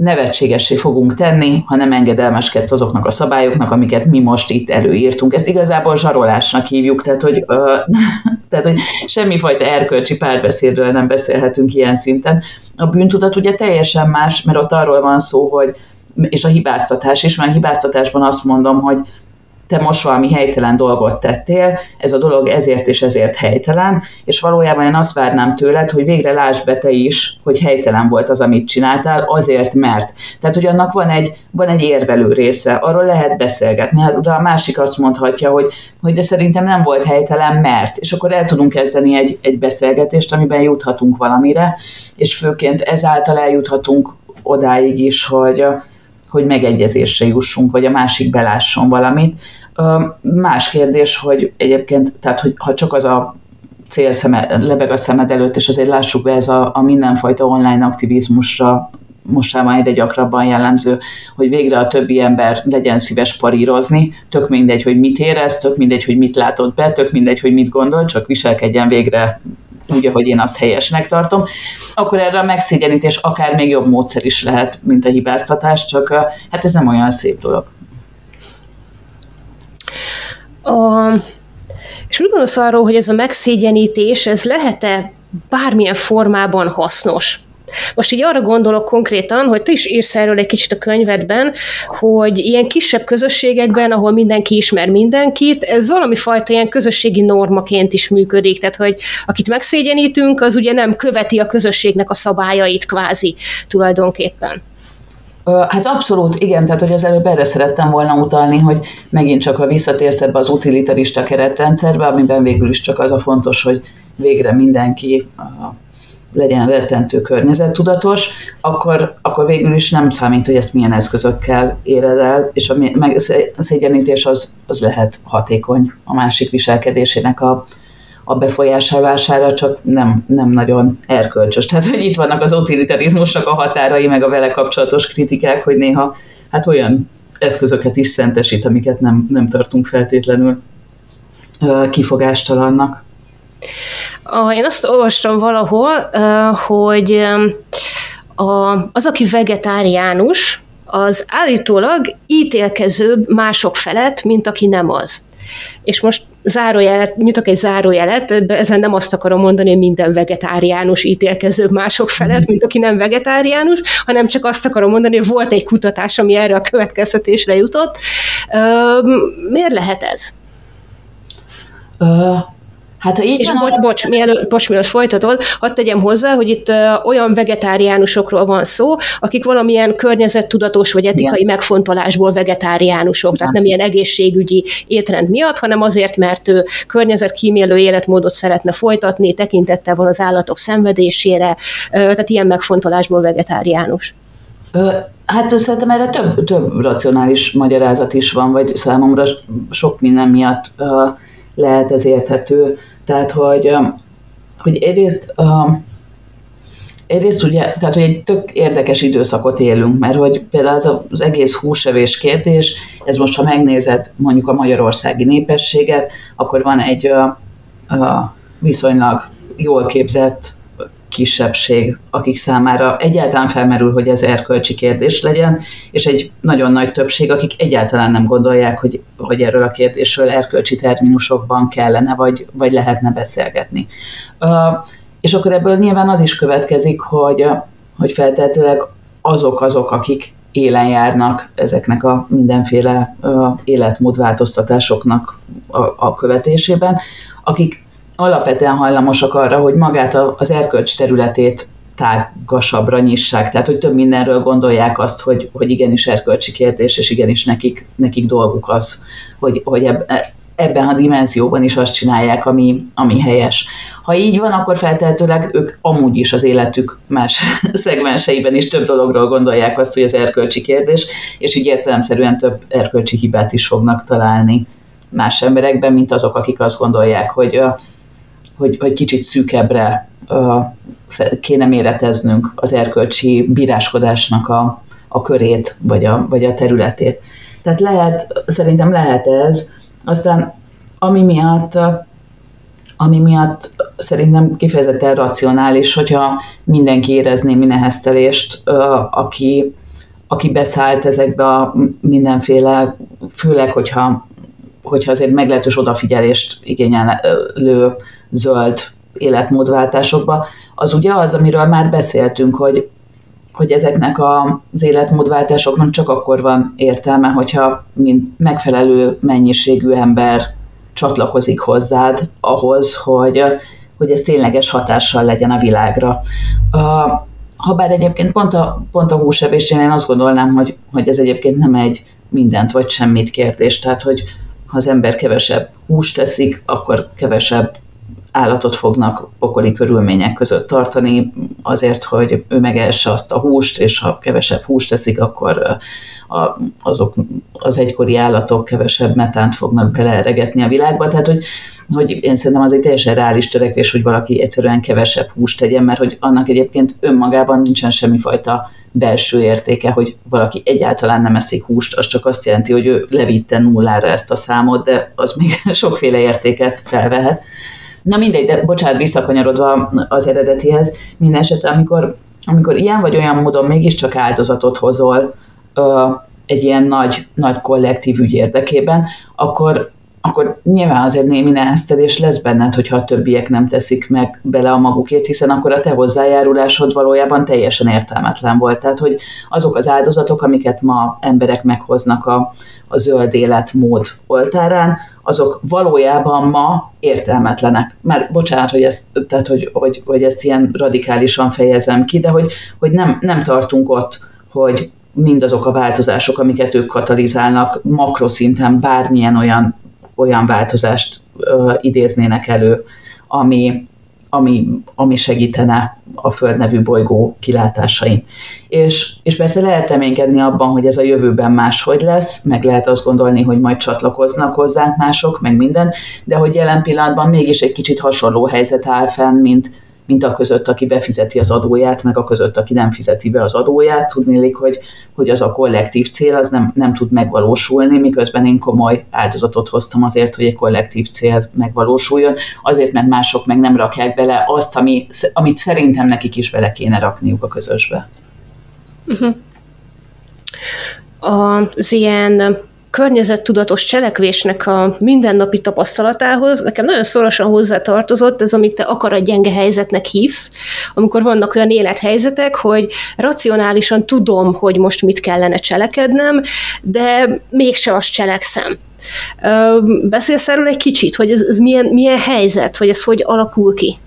nevetségessé fogunk tenni, ha nem engedelmeskedsz azoknak a szabályoknak, amiket mi most itt előírtunk. Ezt igazából zsarolásnak hívjuk, tehát hogy, ö, tehát, hogy semmifajta erkölcsi párbeszédről nem beszélhetünk ilyen szinten. A bűntudat ugye teljesen más, mert ott arról van szó, hogy és a hibáztatás is, mert a hibáztatásban azt mondom, hogy te most valami helytelen dolgot tettél, ez a dolog ezért és ezért helytelen, és valójában én azt várnám tőled, hogy végre lásd be te is, hogy helytelen volt az, amit csináltál, azért mert. Tehát, hogy annak van egy, van egy érvelő része, arról lehet beszélgetni. Hát, a másik azt mondhatja, hogy, hogy de szerintem nem volt helytelen, mert. És akkor el tudunk kezdeni egy, egy beszélgetést, amiben juthatunk valamire, és főként ezáltal eljuthatunk odáig is, hogy, hogy megegyezésre jussunk, vagy a másik belásson valamit. Más kérdés, hogy egyébként, tehát hogy ha csak az a cél szeme, lebeg a szemed előtt, és azért lássuk be ez a, a mindenfajta online aktivizmusra mostában egyre gyakrabban jellemző, hogy végre a többi ember legyen szíves parírozni, tök mindegy, hogy mit érez, tök mindegy, hogy mit látott be, tök mindegy, hogy mit gondol, csak viselkedjen végre úgy, ahogy én azt helyesnek tartom, akkor erre a megszégyenítés akár még jobb módszer is lehet, mint a hibáztatás, csak hát ez nem olyan szép dolog. A, és mit gondolsz arról, hogy ez a megszégyenítés, ez lehet-e bármilyen formában hasznos? Most így arra gondolok konkrétan, hogy te is írsz erről egy kicsit a könyvedben, hogy ilyen kisebb közösségekben, ahol mindenki ismer mindenkit, ez valami fajta ilyen közösségi normaként is működik, tehát hogy akit megszégyenítünk, az ugye nem követi a közösségnek a szabályait kvázi tulajdonképpen. Hát abszolút, igen, tehát hogy az előbb erre szerettem volna utalni, hogy megint csak a visszatérsz ebbe az utilitarista keretrendszerbe, amiben végül is csak az a fontos, hogy végre mindenki legyen rettentő környezettudatos, akkor, akkor végül is nem számít, hogy ezt milyen eszközökkel éred el, és a, meg, szégyenítés az, az lehet hatékony a másik viselkedésének a, a befolyásolására, csak nem, nem nagyon erkölcsös. Tehát, hogy itt vannak az utilitarizmusnak a határai, meg a vele kapcsolatos kritikák, hogy néha hát olyan eszközöket is szentesít, amiket nem, nem tartunk feltétlenül kifogástalannak. Én azt olvastam valahol, hogy az, aki vegetáriánus, az állítólag ítélkezőbb mások felett, mint aki nem az. És most zárójelet, nyitok egy zárójelet, ezen nem azt akarom mondani, hogy minden vegetáriánus ítélkező mások felett, mint aki nem vegetáriánus, hanem csak azt akarom mondani, hogy volt egy kutatás, ami erre a következtetésre jutott. Miért lehet ez? Hát, ha így és van, bocs, bocs, mielőtt, bocs, mielőtt folytatod, hadd tegyem hozzá, hogy itt uh, olyan vegetáriánusokról van szó, akik valamilyen környezettudatos vagy etikai Igen. megfontolásból vegetáriánusok, Igen. tehát nem ilyen egészségügyi étrend miatt, hanem azért, mert ő környezetkímélő életmódot szeretne folytatni, tekintettel van az állatok szenvedésére, uh, tehát ilyen megfontolásból vegetáriánus. Hát szerintem erre több, több racionális magyarázat is van, vagy számomra sok minden miatt lehet ez érthető. Tehát, hogy, hogy egyrészt, egyrészt ugye, tehát, hogy egy tök érdekes időszakot élünk, mert hogy például az, az egész húsevés kérdés, ez most, ha megnézed mondjuk a magyarországi népességet, akkor van egy viszonylag jól képzett kisebbség, akik számára egyáltalán felmerül, hogy ez erkölcsi kérdés legyen, és egy nagyon nagy többség, akik egyáltalán nem gondolják, hogy, hogy erről a kérdésről erkölcsi terminusokban kellene, vagy, vagy lehetne beszélgetni. És akkor ebből nyilván az is következik, hogy, hogy feltehetőleg azok azok, akik élen járnak ezeknek a mindenféle életmódváltoztatásoknak a, a követésében, akik alapvetően hajlamosak arra, hogy magát az erkölcs területét tágasabbra nyissák, tehát hogy több mindenről gondolják azt, hogy, hogy igenis erkölcsi kérdés, és igenis nekik, nekik dolguk az, hogy, hogy ebben a dimenzióban is azt csinálják, ami, ami helyes. Ha így van, akkor feltehetőleg ők amúgy is az életük más szegmenseiben is több dologról gondolják azt, hogy az erkölcsi kérdés, és így értelemszerűen több erkölcsi hibát is fognak találni más emberekben, mint azok, akik azt gondolják, hogy hogy, hogy kicsit szűkebbre kéne méreteznünk az erkölcsi bíráskodásnak a, a körét, vagy a, vagy a területét. Tehát lehet, szerintem lehet ez, aztán ami miatt ami miatt szerintem kifejezetten racionális, hogyha mindenki érezné mi neheztelést, aki, aki beszállt ezekbe a mindenféle, főleg, hogyha, hogyha azért meglehetős odafigyelést igényelő zöld életmódváltásokba, az ugye az, amiről már beszéltünk, hogy, hogy ezeknek az életmódváltásoknak csak akkor van értelme, hogyha mint megfelelő mennyiségű ember csatlakozik hozzád ahhoz, hogy, hogy ez tényleges hatással legyen a világra. Habár egyébként pont a, pont a húsevésén én azt gondolnám, hogy, hogy ez egyébként nem egy mindent vagy semmit kérdés, tehát hogy ha az ember kevesebb húst teszik, akkor kevesebb állatot fognak pokoli körülmények között tartani, azért, hogy ő megesse azt a húst, és ha kevesebb húst teszik, akkor azok, az egykori állatok kevesebb metánt fognak beleeregetni a világba. Tehát, hogy, hogy én szerintem az egy teljesen reális törekvés, hogy valaki egyszerűen kevesebb húst tegyen, mert hogy annak egyébként önmagában nincsen semmifajta belső értéke, hogy valaki egyáltalán nem eszik húst, az csak azt jelenti, hogy ő levitte nullára ezt a számot, de az még sokféle értéket felvehet. Na mindegy, de bocsánat, visszakanyarodva az eredetihez, minden esetre, amikor, amikor ilyen vagy olyan módon mégiscsak áldozatot hozol ö, egy ilyen nagy, nagy kollektív ügy érdekében, akkor akkor nyilván azért némi neheztelés lesz benned, hogyha a többiek nem teszik meg bele a magukét, hiszen akkor a te hozzájárulásod valójában teljesen értelmetlen volt. Tehát, hogy azok az áldozatok, amiket ma emberek meghoznak a, a zöld életmód oltárán, azok valójában ma értelmetlenek. Már bocsánat, hogy ezt, tehát, hogy, hogy, hogy ezt ilyen radikálisan fejezem ki, de hogy, hogy nem, nem tartunk ott, hogy mindazok a változások, amiket ők katalizálnak, makroszinten bármilyen olyan olyan változást ö, idéznének elő, ami, ami, ami segítene a Föld nevű bolygó kilátásain. És, és persze lehet reménykedni abban, hogy ez a jövőben máshogy lesz, meg lehet azt gondolni, hogy majd csatlakoznak hozzánk mások, meg minden, de hogy jelen pillanatban mégis egy kicsit hasonló helyzet áll fenn, mint, mint a között, aki befizeti az adóját, meg a között, aki nem fizeti be az adóját. Tudnélik, hogy, hogy az a kollektív cél az nem, nem tud megvalósulni, miközben én komoly áldozatot hoztam azért, hogy egy kollektív cél megvalósuljon, azért, mert mások meg nem rakják bele azt, ami, amit szerintem nekik is bele kéne rakniuk a közösbe. Uh-huh. Az ilyen környezettudatos cselekvésnek a mindennapi tapasztalatához nekem nagyon szorosan hozzátartozott ez, amit te akaratgyenge helyzetnek hívsz, amikor vannak olyan élethelyzetek, hogy racionálisan tudom, hogy most mit kellene cselekednem, de mégse azt cselekszem. Beszélsz erről egy kicsit, hogy ez, ez milyen, milyen helyzet, hogy ez hogy alakul ki?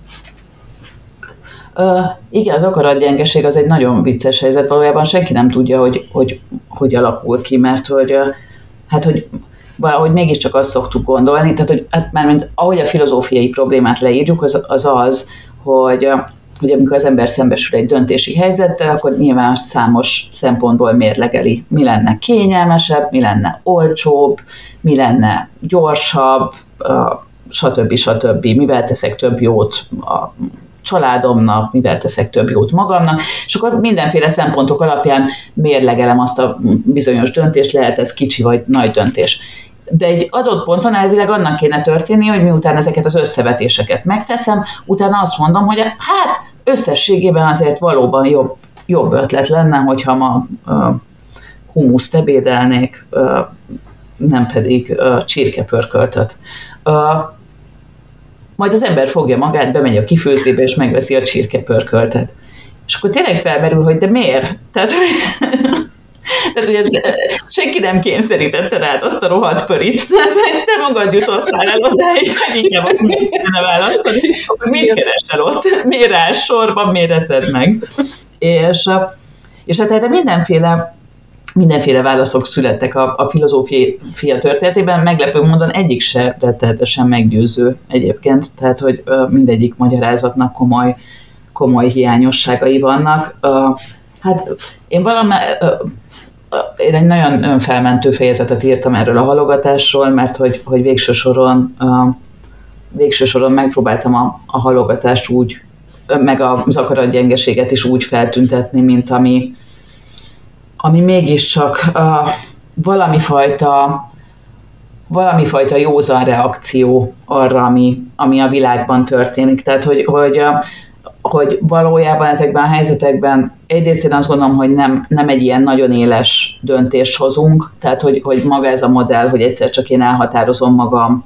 Uh, igen, az akaratgyengeség az egy nagyon vicces helyzet, valójában senki nem tudja, hogy hogy, hogy alakul ki, mert hogy uh, hát, hogy valahogy mégiscsak azt szoktuk gondolni, tehát, hogy hát már mint ahogy a filozófiai problémát leírjuk, az az, az hogy hogy amikor az ember szembesül egy döntési helyzettel, akkor nyilván számos szempontból mérlegeli, mi lenne kényelmesebb, mi lenne olcsóbb, mi lenne gyorsabb, stb. stb. Mivel teszek több jót a családomnak, mivel teszek több jót magamnak, és akkor mindenféle szempontok alapján mérlegelem azt a bizonyos döntést, lehet ez kicsi vagy nagy döntés. De egy adott ponton elvileg annak kéne történni, hogy miután ezeket az összevetéseket megteszem, utána azt mondom, hogy hát összességében azért valóban jobb, jobb ötlet lenne, hogyha ma uh, humuszt ebédelnék, uh, nem pedig uh, csirkepörköltöt. Uh, majd az ember fogja magát, bemegy a kifőzébe, és megveszi a csirkepörköltet. És akkor tényleg felmerül, hogy de miért? Tehát, tehát, hogy ez, senki nem kényszerítette rád azt a rohadt pörit, tehát te magad jutottál el odáig, hogy inkább mit kellene választani, akkor mit keresel ott, miért áll sorban, miért eszed meg. És, és hát erre mindenféle mindenféle válaszok születtek a, a filozófia történetében, meglepő módon egyik se rettenetesen meggyőző egyébként, tehát hogy mindegyik magyarázatnak komoly, komoly hiányosságai vannak. Hát én valami, én egy nagyon önfelmentő fejezetet írtam erről a halogatásról, mert hogy, hogy végső soron végső soron megpróbáltam a, a halogatást úgy, meg az akaratgyengeséget is úgy feltüntetni, mint ami, ami mégiscsak uh, valami fajta valami fajta józan reakció arra, ami, ami a világban történik. Tehát, hogy, hogy, hogy valójában ezekben a helyzetekben egyrészt én azt gondolom, hogy nem, nem egy ilyen nagyon éles döntést hozunk, tehát, hogy, hogy maga ez a modell, hogy egyszer csak én elhatározom magam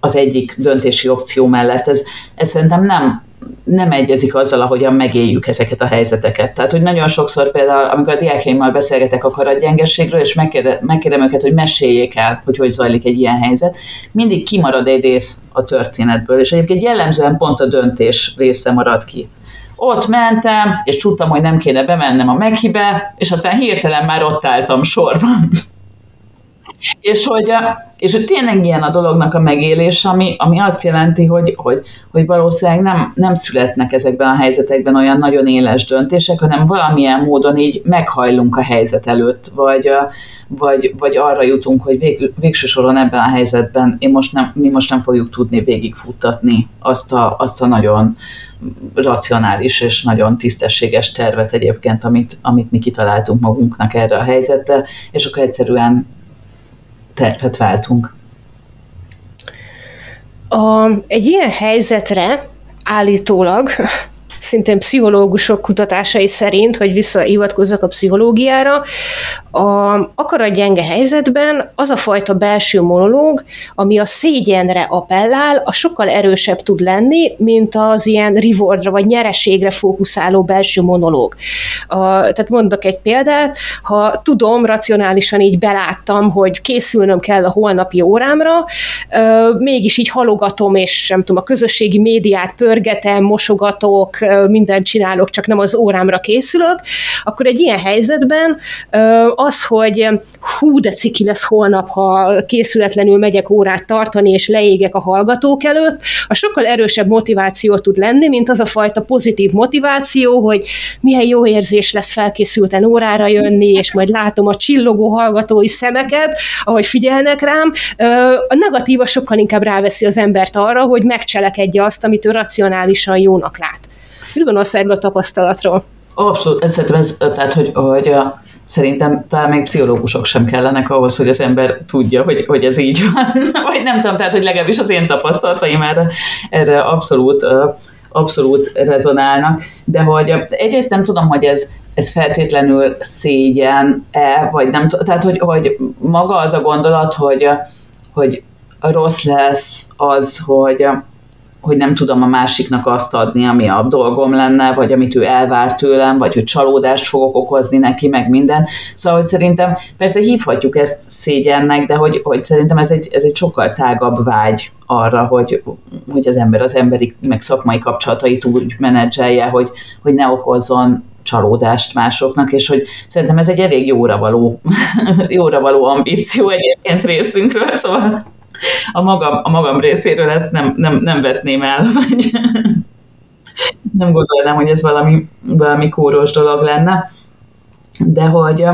az egyik döntési opció mellett, ez, ez szerintem nem, nem egyezik azzal, ahogyan megéljük ezeket a helyzeteket. Tehát, hogy nagyon sokszor például, amikor a diákjaimmal beszélgetek a karatgyengességről, és megkérdem, megkérdem őket, hogy meséljék el, hogy hogy zajlik egy ilyen helyzet, mindig kimarad egy rész a történetből, és egyébként jellemzően pont a döntés része marad ki. Ott mentem, és tudtam, hogy nem kéne bemennem a meghibe, és aztán hirtelen már ott álltam sorban. És hogy, és hogy tényleg ilyen a dolognak a megélés, ami, ami azt jelenti, hogy, hogy, hogy valószínűleg nem, nem születnek ezekben a helyzetekben olyan nagyon éles döntések, hanem valamilyen módon így meghajlunk a helyzet előtt, vagy, vagy, vagy arra jutunk, hogy vég, végső soron ebben a helyzetben én most nem, mi most nem fogjuk tudni végigfuttatni azt a, azt a nagyon racionális és nagyon tisztességes tervet egyébként, amit, amit mi kitaláltunk magunknak erre a helyzetre, és akkor egyszerűen tervet váltunk. A, egy ilyen helyzetre állítólag szintén pszichológusok kutatásai szerint, hogy visszaivatkozzak a pszichológiára, a akaratgyenge helyzetben az a fajta belső monológ, ami a szégyenre appellál, a sokkal erősebb tud lenni, mint az ilyen rewardra vagy nyereségre fókuszáló belső monológ. A, tehát mondok egy példát, ha tudom, racionálisan így beláttam, hogy készülnöm kell a holnapi órámra, mégis így halogatom, és nem tudom, a közösségi médiát pörgetem, mosogatok, mindent csinálok, csak nem az órámra készülök, akkor egy ilyen helyzetben az, hogy hú, de ciki lesz holnap, ha készületlenül megyek órát tartani, és leégek a hallgatók előtt, a sokkal erősebb motiváció tud lenni, mint az a fajta pozitív motiváció, hogy milyen jó érzés lesz felkészülten órára jönni, és majd látom a csillogó hallgatói szemeket, ahogy figyelnek rám. A negatíva sokkal inkább ráveszi az embert arra, hogy megcselekedje azt, amit ő racionálisan jónak lát. Mit gondolsz erről a tapasztalatról? Abszolút, szerintem ez, tehát, hogy, hogy a, szerintem talán még pszichológusok sem kellenek ahhoz, hogy az ember tudja, hogy, hogy ez így van. Vagy nem tudom, tehát, hogy legalábbis az én tapasztalataim erre, erre abszolút abszolút rezonálnak, de hogy egyrészt nem tudom, hogy ez, ez feltétlenül szégyen-e, vagy nem tudom, tehát hogy, hogy maga az a gondolat, hogy, hogy rossz lesz az, hogy hogy nem tudom a másiknak azt adni, ami a dolgom lenne, vagy amit ő elvár tőlem, vagy hogy csalódást fogok okozni neki, meg minden. Szóval, hogy szerintem persze hívhatjuk ezt szégyennek, de hogy, hogy szerintem ez egy, ez egy sokkal tágabb vágy arra, hogy, hogy az ember az emberi, meg szakmai kapcsolatait úgy menedzselje, hogy, hogy ne okozzon csalódást másoknak, és hogy szerintem ez egy elég jóra való, jóra való ambíció egyébként részünkről, szóval a magam, a magam részéről ezt nem, nem, nem vetném el, vagy nem gondolnám, hogy ez valami, valami kóros dolog lenne, de hogy,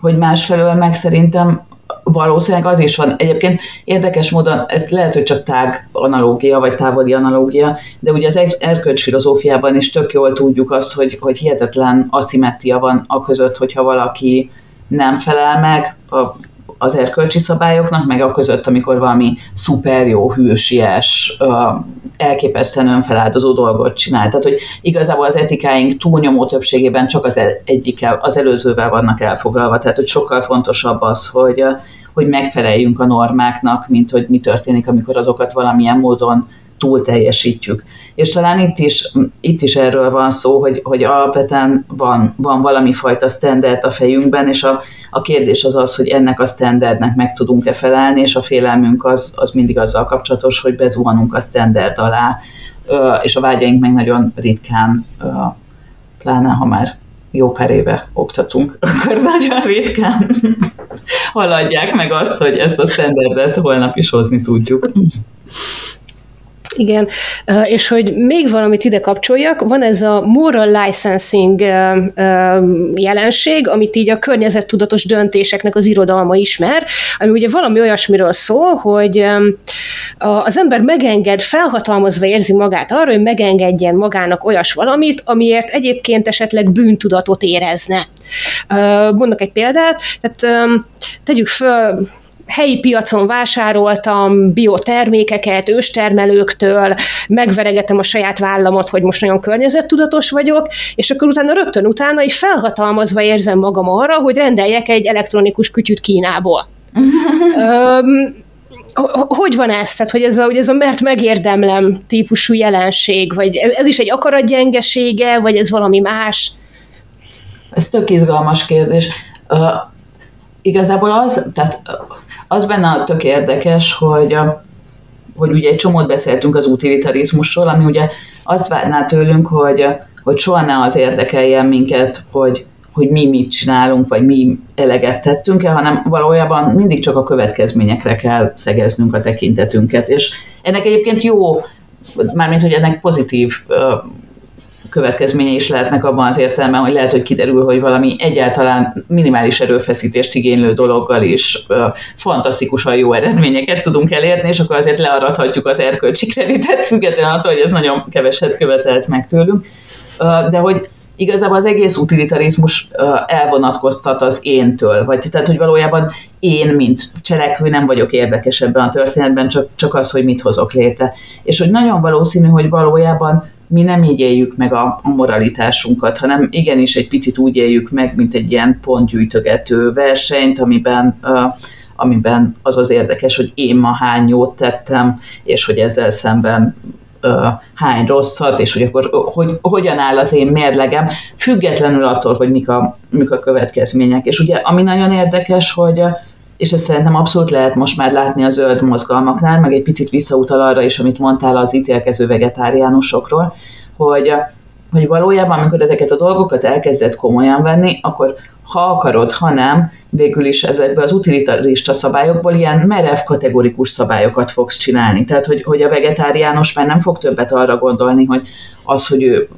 hogy másfelől meg szerintem valószínűleg az is van. Egyébként érdekes módon, ez lehet, hogy csak tág analógia, vagy távoli analógia, de ugye az erkölcs filozófiában is tök jól tudjuk azt, hogy, hogy hihetetlen aszimetria van a között, hogyha valaki nem felel meg a az erkölcsi szabályoknak, meg a között, amikor valami szuper jó, hűsies, elképesztően önfeláldozó dolgot csinál. Tehát, hogy igazából az etikáink túlnyomó többségében csak az e- egyik, az előzővel vannak elfoglalva, tehát, hogy sokkal fontosabb az, hogy, hogy megfeleljünk a normáknak, mint hogy mi történik, amikor azokat valamilyen módon túl teljesítjük. És talán itt is, itt is erről van szó, hogy, hogy alapvetően van, van valami fajta standard a fejünkben, és a, a kérdés az az, hogy ennek a standardnek meg tudunk-e felelni, és a félelmünk az, az mindig azzal kapcsolatos, hogy bezuhanunk a standard alá, és a vágyaink meg nagyon ritkán, pláne ha már jó pár éve oktatunk, akkor nagyon ritkán haladják meg azt, hogy ezt a standardet holnap is hozni tudjuk. Igen, és hogy még valamit ide kapcsoljak, van ez a moral licensing jelenség, amit így a környezettudatos döntéseknek az irodalma ismer, ami ugye valami olyasmiről szól, hogy az ember megenged, felhatalmazva érzi magát arra, hogy megengedjen magának olyas valamit, amiért egyébként esetleg bűntudatot érezne. Mondok egy példát, tehát tegyük föl, helyi piacon vásároltam biotermékeket őstermelőktől, megveregetem a saját vállamat, hogy most nagyon környezettudatos vagyok, és akkor utána rögtön utána így felhatalmazva érzem magam arra, hogy rendeljek egy elektronikus kütyüt Kínából. um, hogy van ez? Tehát, hogy ez a, hogy ez a mert megérdemlem típusú jelenség, vagy ez, ez is egy akaratgyengesége, vagy ez valami más? Ez tök izgalmas kérdés. Uh, igazából az, tehát az benne tök érdekes, hogy, hogy ugye egy csomót beszéltünk az utilitarizmusról, ami ugye azt várná tőlünk, hogy, hogy soha ne az érdekeljen minket, hogy, hogy mi mit csinálunk, vagy mi eleget tettünk el, hanem valójában mindig csak a következményekre kell szegeznünk a tekintetünket. És ennek egyébként jó, mármint, hogy ennek pozitív következménye is lehetnek abban az értelemben, hogy lehet, hogy kiderül, hogy valami egyáltalán minimális erőfeszítést igénylő dologgal is fantasztikusan jó eredményeket tudunk elérni, és akkor azért learadhatjuk az erkölcsi kreditet, függetlenül attól, hogy ez nagyon keveset követelt meg tőlünk. De hogy igazából az egész utilitarizmus elvonatkoztat az éntől, vagy tehát, hogy valójában én, mint cselekvő nem vagyok érdekes ebben a történetben, csak, csak az, hogy mit hozok létre. És hogy nagyon valószínű, hogy valójában mi nem így éljük meg a, a moralitásunkat, hanem igenis egy picit úgy éljük meg, mint egy ilyen pontgyűjtögető versenyt, amiben uh, amiben az az érdekes, hogy én ma hány jót tettem, és hogy ezzel szemben uh, hány rosszat, és hogy akkor hogy, hogyan áll az én mérlegem, függetlenül attól, hogy mik a, mik a következmények. És ugye ami nagyon érdekes, hogy és ezt szerintem abszolút lehet most már látni a zöld mozgalmaknál, meg egy picit visszautal arra is, amit mondtál az ítélkező vegetáriánusokról, hogy, hogy valójában, amikor ezeket a dolgokat elkezdett komolyan venni, akkor ha akarod, ha nem, végül is ezekből az utilitarista szabályokból ilyen merev kategorikus szabályokat fogsz csinálni. Tehát, hogy, hogy a vegetáriánus már nem fog többet arra gondolni, hogy az, hogy ő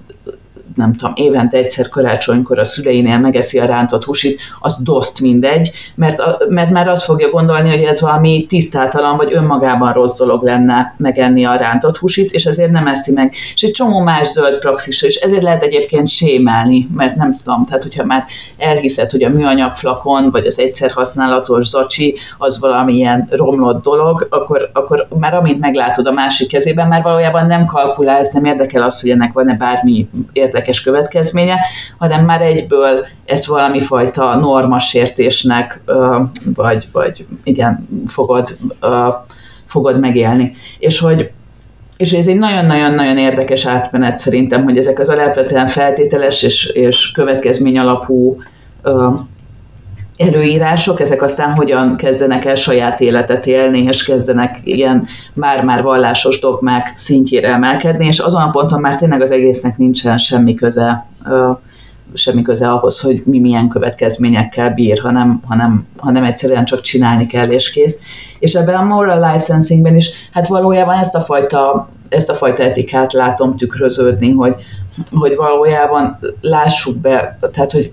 nem tudom, évente egyszer karácsonykor a szüleinél megeszi a rántott húsit, az doszt mindegy, mert, a, mert már azt fogja gondolni, hogy ez valami tisztátalan, vagy önmagában rossz dolog lenne megenni a rántott húsit, és ezért nem eszi meg. És egy csomó más zöld praxis, és ezért lehet egyébként sémelni, mert nem tudom, tehát hogyha már elhiszed, hogy a műanyag flakon, vagy az egyszer használatos zacsi, az valamilyen romlott dolog, akkor, akkor már amint meglátod a másik kezében, már valójában nem kalkulálsz, nem érdekel az, hogy ennek van-e bármi érdekes következménye, hanem már egyből ezt valami fajta normasértésnek, vagy, vagy igen, fogod, fogod megélni. És hogy és ez egy nagyon-nagyon-nagyon érdekes átmenet szerintem, hogy ezek az alapvetően feltételes és, és következmény alapú előírások, ezek aztán hogyan kezdenek el saját életet élni, és kezdenek ilyen már-már vallásos dogmák szintjére emelkedni, és azon a ponton már tényleg az egésznek nincsen semmi köze semmi köze ahhoz, hogy mi milyen következményekkel bír, hanem, hanem, hanem egyszerűen csak csinálni kell és kész. És ebben a moral licensingben is, hát valójában ezt a fajta, ezt a fajta etikát látom tükröződni, hogy, hogy valójában lássuk be, tehát hogy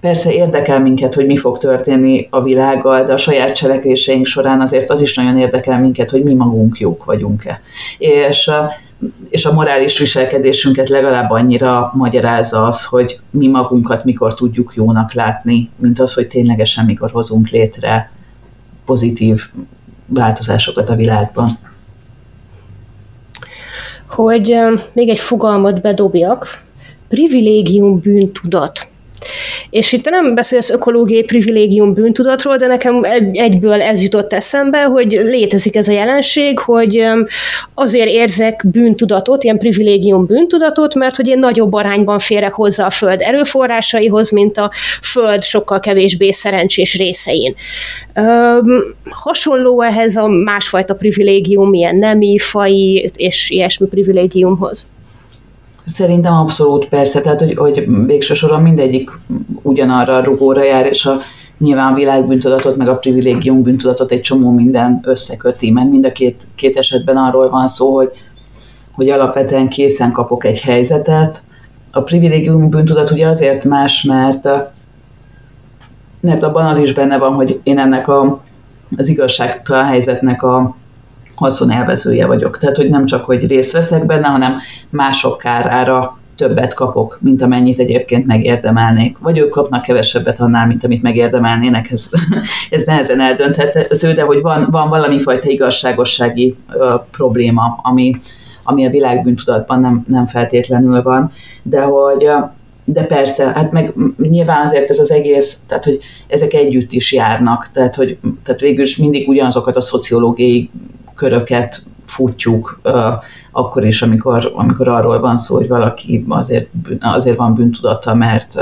Persze érdekel minket, hogy mi fog történni a világgal, de a saját cselekvéseink során azért az is nagyon érdekel minket, hogy mi magunk jók vagyunk-e. És, és a morális viselkedésünket legalább annyira magyarázza az, hogy mi magunkat mikor tudjuk jónak látni, mint az, hogy ténylegesen mikor hozunk létre pozitív változásokat a világban. Hogy még egy fogalmat bedobjak, privilégium bűntudat. És itt nem beszélsz ökológiai privilégium bűntudatról, de nekem egyből ez jutott eszembe, hogy létezik ez a jelenség, hogy azért érzek bűntudatot, ilyen privilégium bűntudatot, mert hogy én nagyobb arányban férek hozzá a föld erőforrásaihoz, mint a föld sokkal kevésbé szerencsés részein. hasonló ehhez a másfajta privilégium, ilyen nemi, fai és ilyesmi privilégiumhoz. Szerintem abszolút persze, tehát hogy, hogy végső soron mindegyik ugyanarra a rugóra jár, és a nyilván a világbűntudatot, meg a privilégium bűntudatot egy csomó minden összeköti, mert mind a két, két esetben arról van szó, hogy, hogy alapvetően készen kapok egy helyzetet. A privilégium bűntudat ugye azért más, mert, mert abban az is benne van, hogy én ennek a, az igazságtalan helyzetnek a, haszonélvezője vagyok. Tehát, hogy nem csak, hogy részt veszek benne, hanem mások kárára többet kapok, mint amennyit egyébként megérdemelnék. Vagy ők kapnak kevesebbet annál, mint amit megérdemelnének, ez, ez nehezen eldönthető, de hogy van, van valami fajta igazságossági ö, probléma, ami, ami a világbűntudatban nem, nem feltétlenül van, de hogy de persze, hát meg nyilván azért ez az egész, tehát hogy ezek együtt is járnak, tehát hogy tehát végül is mindig ugyanazokat a szociológiai köröket futjuk akkor is, amikor, amikor arról van szó, hogy valaki azért, azért van bűntudata, mert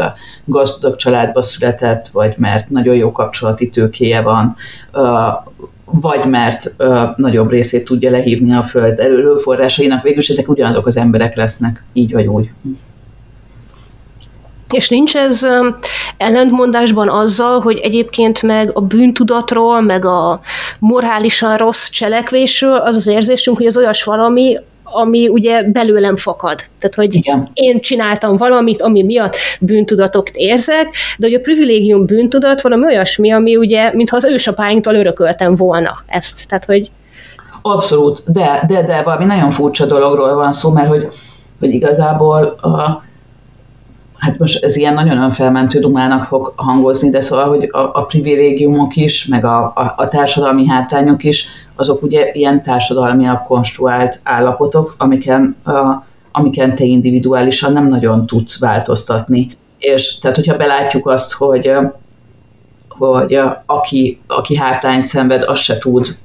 gazdag családba született, vagy mert nagyon jó kapcsolati tőkéje van, vagy mert uh, nagyobb részét tudja lehívni a föld erőforrásainak, végülis ezek ugyanazok az emberek lesznek, így vagy úgy. És nincs ez ellentmondásban azzal, hogy egyébként meg a bűntudatról, meg a morálisan rossz cselekvésről az az érzésünk, hogy az olyas valami, ami ugye belőlem fakad. Tehát, hogy Igen. én csináltam valamit, ami miatt bűntudatot érzek, de hogy a privilégium bűntudat valami olyasmi, ami ugye, mintha az ősapáinktól örököltem volna ezt. Tehát, hogy Abszolút, de, de, de valami nagyon furcsa dologról van szó, mert hogy, hogy igazából a, hát most ez ilyen nagyon önfelmentő dumának fog hangozni, de szóval, hogy a, a privilégiumok is, meg a, a, a társadalmi hátrányok is, azok ugye ilyen társadalmiak konstruált állapotok, amiken, a, amiken te individuálisan nem nagyon tudsz változtatni. És tehát, hogyha belátjuk azt, hogy, hogy aki, aki hátrányt szenved, az se tud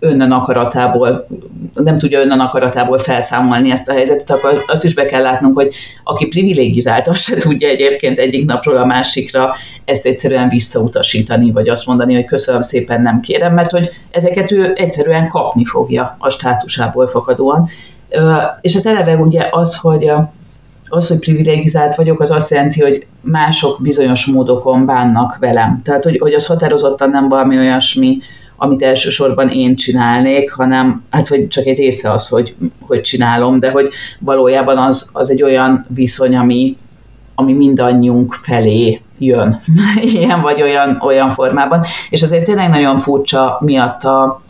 önnen akaratából, nem tudja önnen akaratából felszámolni ezt a helyzetet, akkor azt is be kell látnunk, hogy aki privilégizált, azt se tudja egyébként egyik napról a másikra ezt egyszerűen visszautasítani, vagy azt mondani, hogy köszönöm szépen, nem kérem, mert hogy ezeket ő egyszerűen kapni fogja a státusából fakadóan. És a televe ugye az, hogy az, hogy privilegizált vagyok, az azt jelenti, hogy mások bizonyos módokon bánnak velem. Tehát, hogy, hogy az határozottan nem valami olyasmi, amit elsősorban én csinálnék, hanem hát vagy csak egy része az, hogy, hogy csinálom, de hogy valójában az, az egy olyan viszony, ami, ami mindannyiunk felé jön, ilyen vagy olyan, olyan formában. És azért tényleg nagyon furcsa miatt a,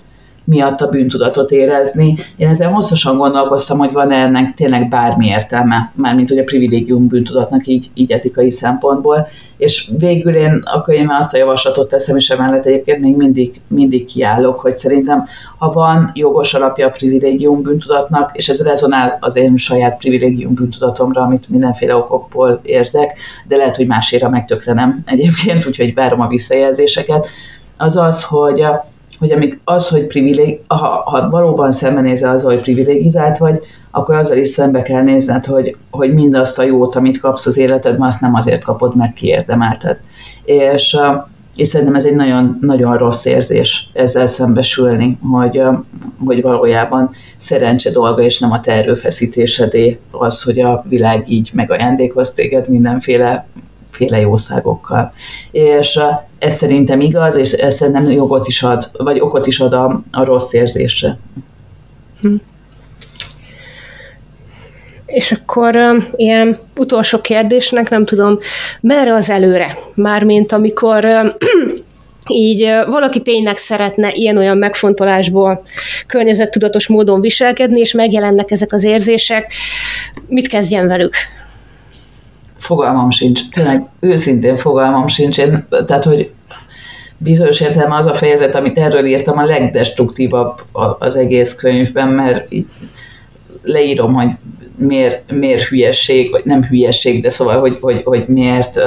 miatt a bűntudatot érezni. Én ezzel hosszasan gondolkoztam, hogy van-e ennek tényleg bármi értelme, mármint hogy a privilégium bűntudatnak így, így etikai szempontból. És végül én a könyvben azt a javaslatot teszem, és emellett egyébként még mindig, mindig kiállok, hogy szerintem ha van jogos alapja a privilégium bűntudatnak, és ez rezonál az én saját privilégium bűntudatomra, amit mindenféle okokból érzek, de lehet, hogy máséra meg tökre nem egyébként, úgyhogy várom a visszajelzéseket, az az, hogy hogy amik az, hogy privilég, ha, ha valóban szembenézel az, hogy privilegizált vagy, akkor azzal is szembe kell nézned, hogy, hogy mindazt a jót, amit kapsz az életedben, azt nem azért kapod, mert kiérdemelted. És, és szerintem ez egy nagyon, nagyon rossz érzés ezzel szembesülni, hogy, hogy valójában szerencse dolga, és nem a te erőfeszítésedé az, hogy a világ így megajándékoz téged mindenféle féle jószágokkal. És ez szerintem igaz, és ez szerintem jogot is ad, vagy okot is ad a, a rossz érzésre. Hm. És akkor ilyen utolsó kérdésnek nem tudom, merre az előre? Mármint amikor így valaki tényleg szeretne ilyen-olyan megfontolásból környezettudatos módon viselkedni, és megjelennek ezek az érzések, mit kezdjen velük? Fogalmam sincs. Tényleg őszintén fogalmam sincs. Én, tehát, hogy bizonyos értelemben az a fejezet, amit erről írtam, a legdestruktívabb az egész könyvben, mert leírom, hogy miért, miért hülyesség, vagy nem hülyesség, de szóval, hogy, hogy, hogy miért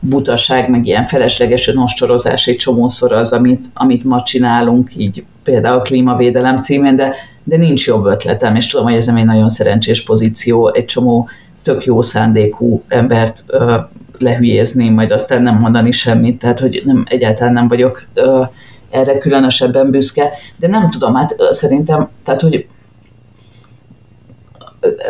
butaság, meg ilyen felesleges nostorozás egy csomószor az, amit, amit ma csinálunk, így például a klímavédelem címén, de, de nincs jobb ötletem, és tudom, hogy ez nem egy nagyon szerencsés pozíció, egy csomó tök jó szándékú embert ö, lehülyézni, majd aztán nem mondani semmit, tehát hogy nem, egyáltalán nem vagyok ö, erre különösebben büszke, de nem tudom, hát ö, szerintem, tehát hogy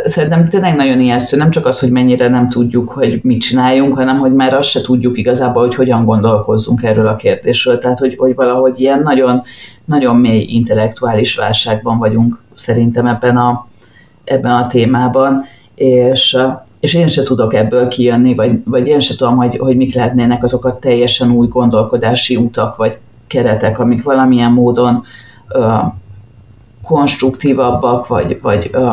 szerintem tényleg nagyon ijesztő, nem csak az, hogy mennyire nem tudjuk, hogy mit csináljunk, hanem hogy már azt se tudjuk igazából, hogy hogyan gondolkozzunk erről a kérdésről. Tehát, hogy, hogy valahogy ilyen nagyon, nagyon mély intellektuális válságban vagyunk szerintem ebben a, ebben a témában, és, és én se tudok ebből kijönni, vagy, vagy én se tudom, hogy, hogy mik lehetnének azok a teljesen új gondolkodási utak, vagy keretek, amik valamilyen módon ö, konstruktívabbak, vagy, vagy, ö,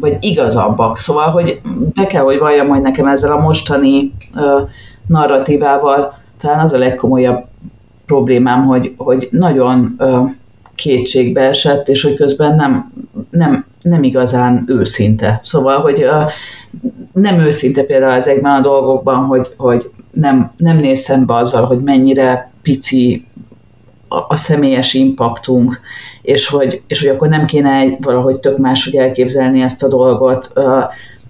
vagy igazabbak. Szóval, hogy be kell, hogy valljam, hogy nekem ezzel a mostani ö, narratívával talán az a legkomolyabb problémám, hogy, hogy nagyon ö, kétségbe esett, és hogy közben nem, nem, nem igazán őszinte. Szóval, hogy uh, nem őszinte például ezekben a dolgokban, hogy, hogy nem, nem néz szembe azzal, hogy mennyire pici a, a személyes impaktunk, és hogy, és hogy akkor nem kéne valahogy tök máshogy elképzelni ezt a dolgot.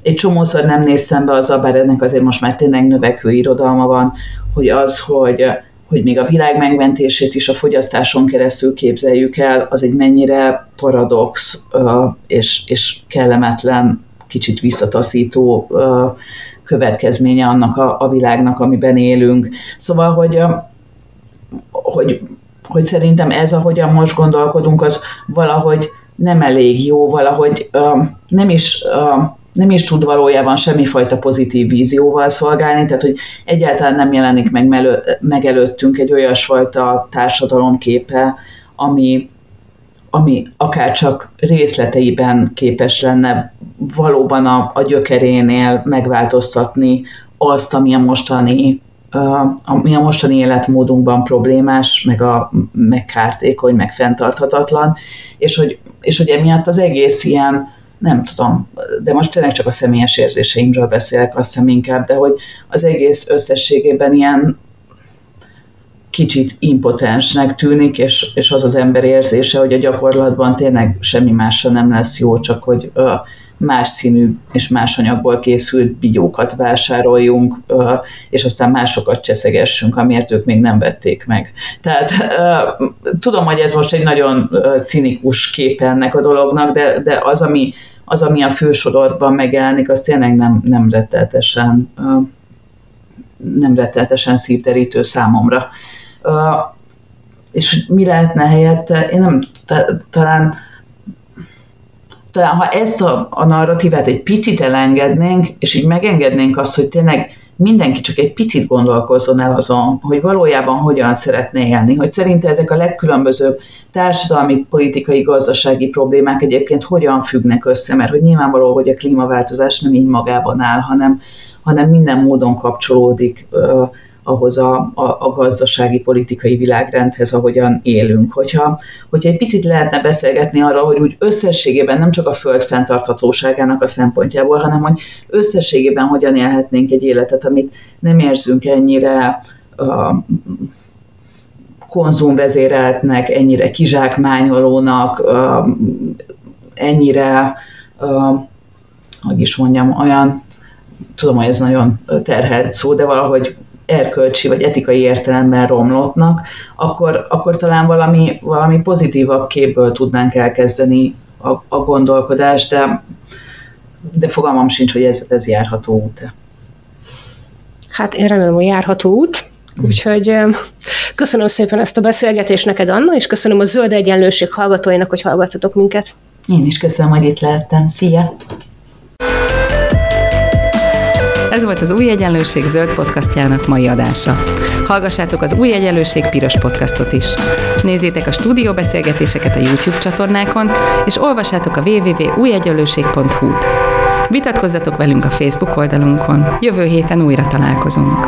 Egy csomószor nem néz szembe azzal, bár ennek azért most már tényleg növekvő irodalma van, hogy az, hogy hogy még a világ megmentését is a fogyasztáson keresztül képzeljük el, az egy mennyire paradox és, és kellemetlen, kicsit visszataszító következménye annak a, a világnak, amiben élünk. Szóval, hogy, hogy, hogy szerintem ez, ahogyan most gondolkodunk, az valahogy nem elég jó, valahogy nem is nem is tud valójában semmifajta pozitív vízióval szolgálni, tehát hogy egyáltalán nem jelenik meg, melő, meg előttünk egy olyasfajta társadalomképe, ami, ami akár csak részleteiben képes lenne valóban a, a gyökerénél megváltoztatni azt, ami a mostani ami a mostani életmódunkban problémás, meg, a, meg kártékony, meg fenntarthatatlan, és hogy, és hogy emiatt az egész ilyen nem tudom, de most tényleg csak a személyes érzéseimről beszélek, azt hiszem inkább, de hogy az egész összességében ilyen kicsit impotensnek tűnik, és, és az az ember érzése, hogy a gyakorlatban tényleg semmi másra nem lesz jó, csak hogy ö, más színű és más anyagból készült bigyókat vásároljunk, és aztán másokat cseszegessünk, amiért ők még nem vették meg. Tehát tudom, hogy ez most egy nagyon cinikus képe ennek a dolognak, de, de az, ami, az, ami a fősodorban megjelenik, az tényleg nem, nem retteltesen nem retteltesen szívterítő számomra. és mi lehetne helyette, én nem, talán talán ha ezt a, a narratívát egy picit elengednénk, és így megengednénk azt, hogy tényleg mindenki csak egy picit gondolkozzon el azon, hogy valójában hogyan szeretné élni, hogy szerinte ezek a legkülönbözőbb társadalmi, politikai, gazdasági problémák egyébként hogyan függnek össze, mert hogy nyilvánvaló, hogy a klímaváltozás nem így magában áll, hanem, hanem minden módon kapcsolódik ahhoz a, a, a gazdasági, politikai világrendhez, ahogyan élünk. Hogyha, hogyha egy picit lehetne beszélgetni arról, hogy úgy összességében nem csak a föld fenntarthatóságának a szempontjából, hanem hogy összességében hogyan élhetnénk egy életet, amit nem érzünk ennyire uh, konzumvezéreltnek, ennyire kizsákmányolónak, uh, ennyire, uh, hogy is mondjam, olyan, tudom, hogy ez nagyon terhelt szó, de valahogy erkölcsi vagy etikai értelemben romlottnak, akkor, akkor talán valami, valami pozitívabb képből tudnánk elkezdeni a, a gondolkodást, de, de fogalmam sincs, hogy ez, ez járható út. Hát én remélem, hogy járható út. Úgyhogy köszönöm szépen ezt a beszélgetést neked, Anna, és köszönöm a Zöld Egyenlőség hallgatóinak, hogy hallgattatok minket. Én is köszönöm, hogy itt lehettem. Szia! Ez volt az Új Egyenlőség zöld podcastjának mai adása. Hallgassátok az Új Egyenlőség piros podcastot is. Nézzétek a stúdióbeszélgetéseket a YouTube csatornákon, és olvassátok a www.újegyenlőség.hu-t. Vitatkozzatok velünk a Facebook oldalunkon. Jövő héten újra találkozunk.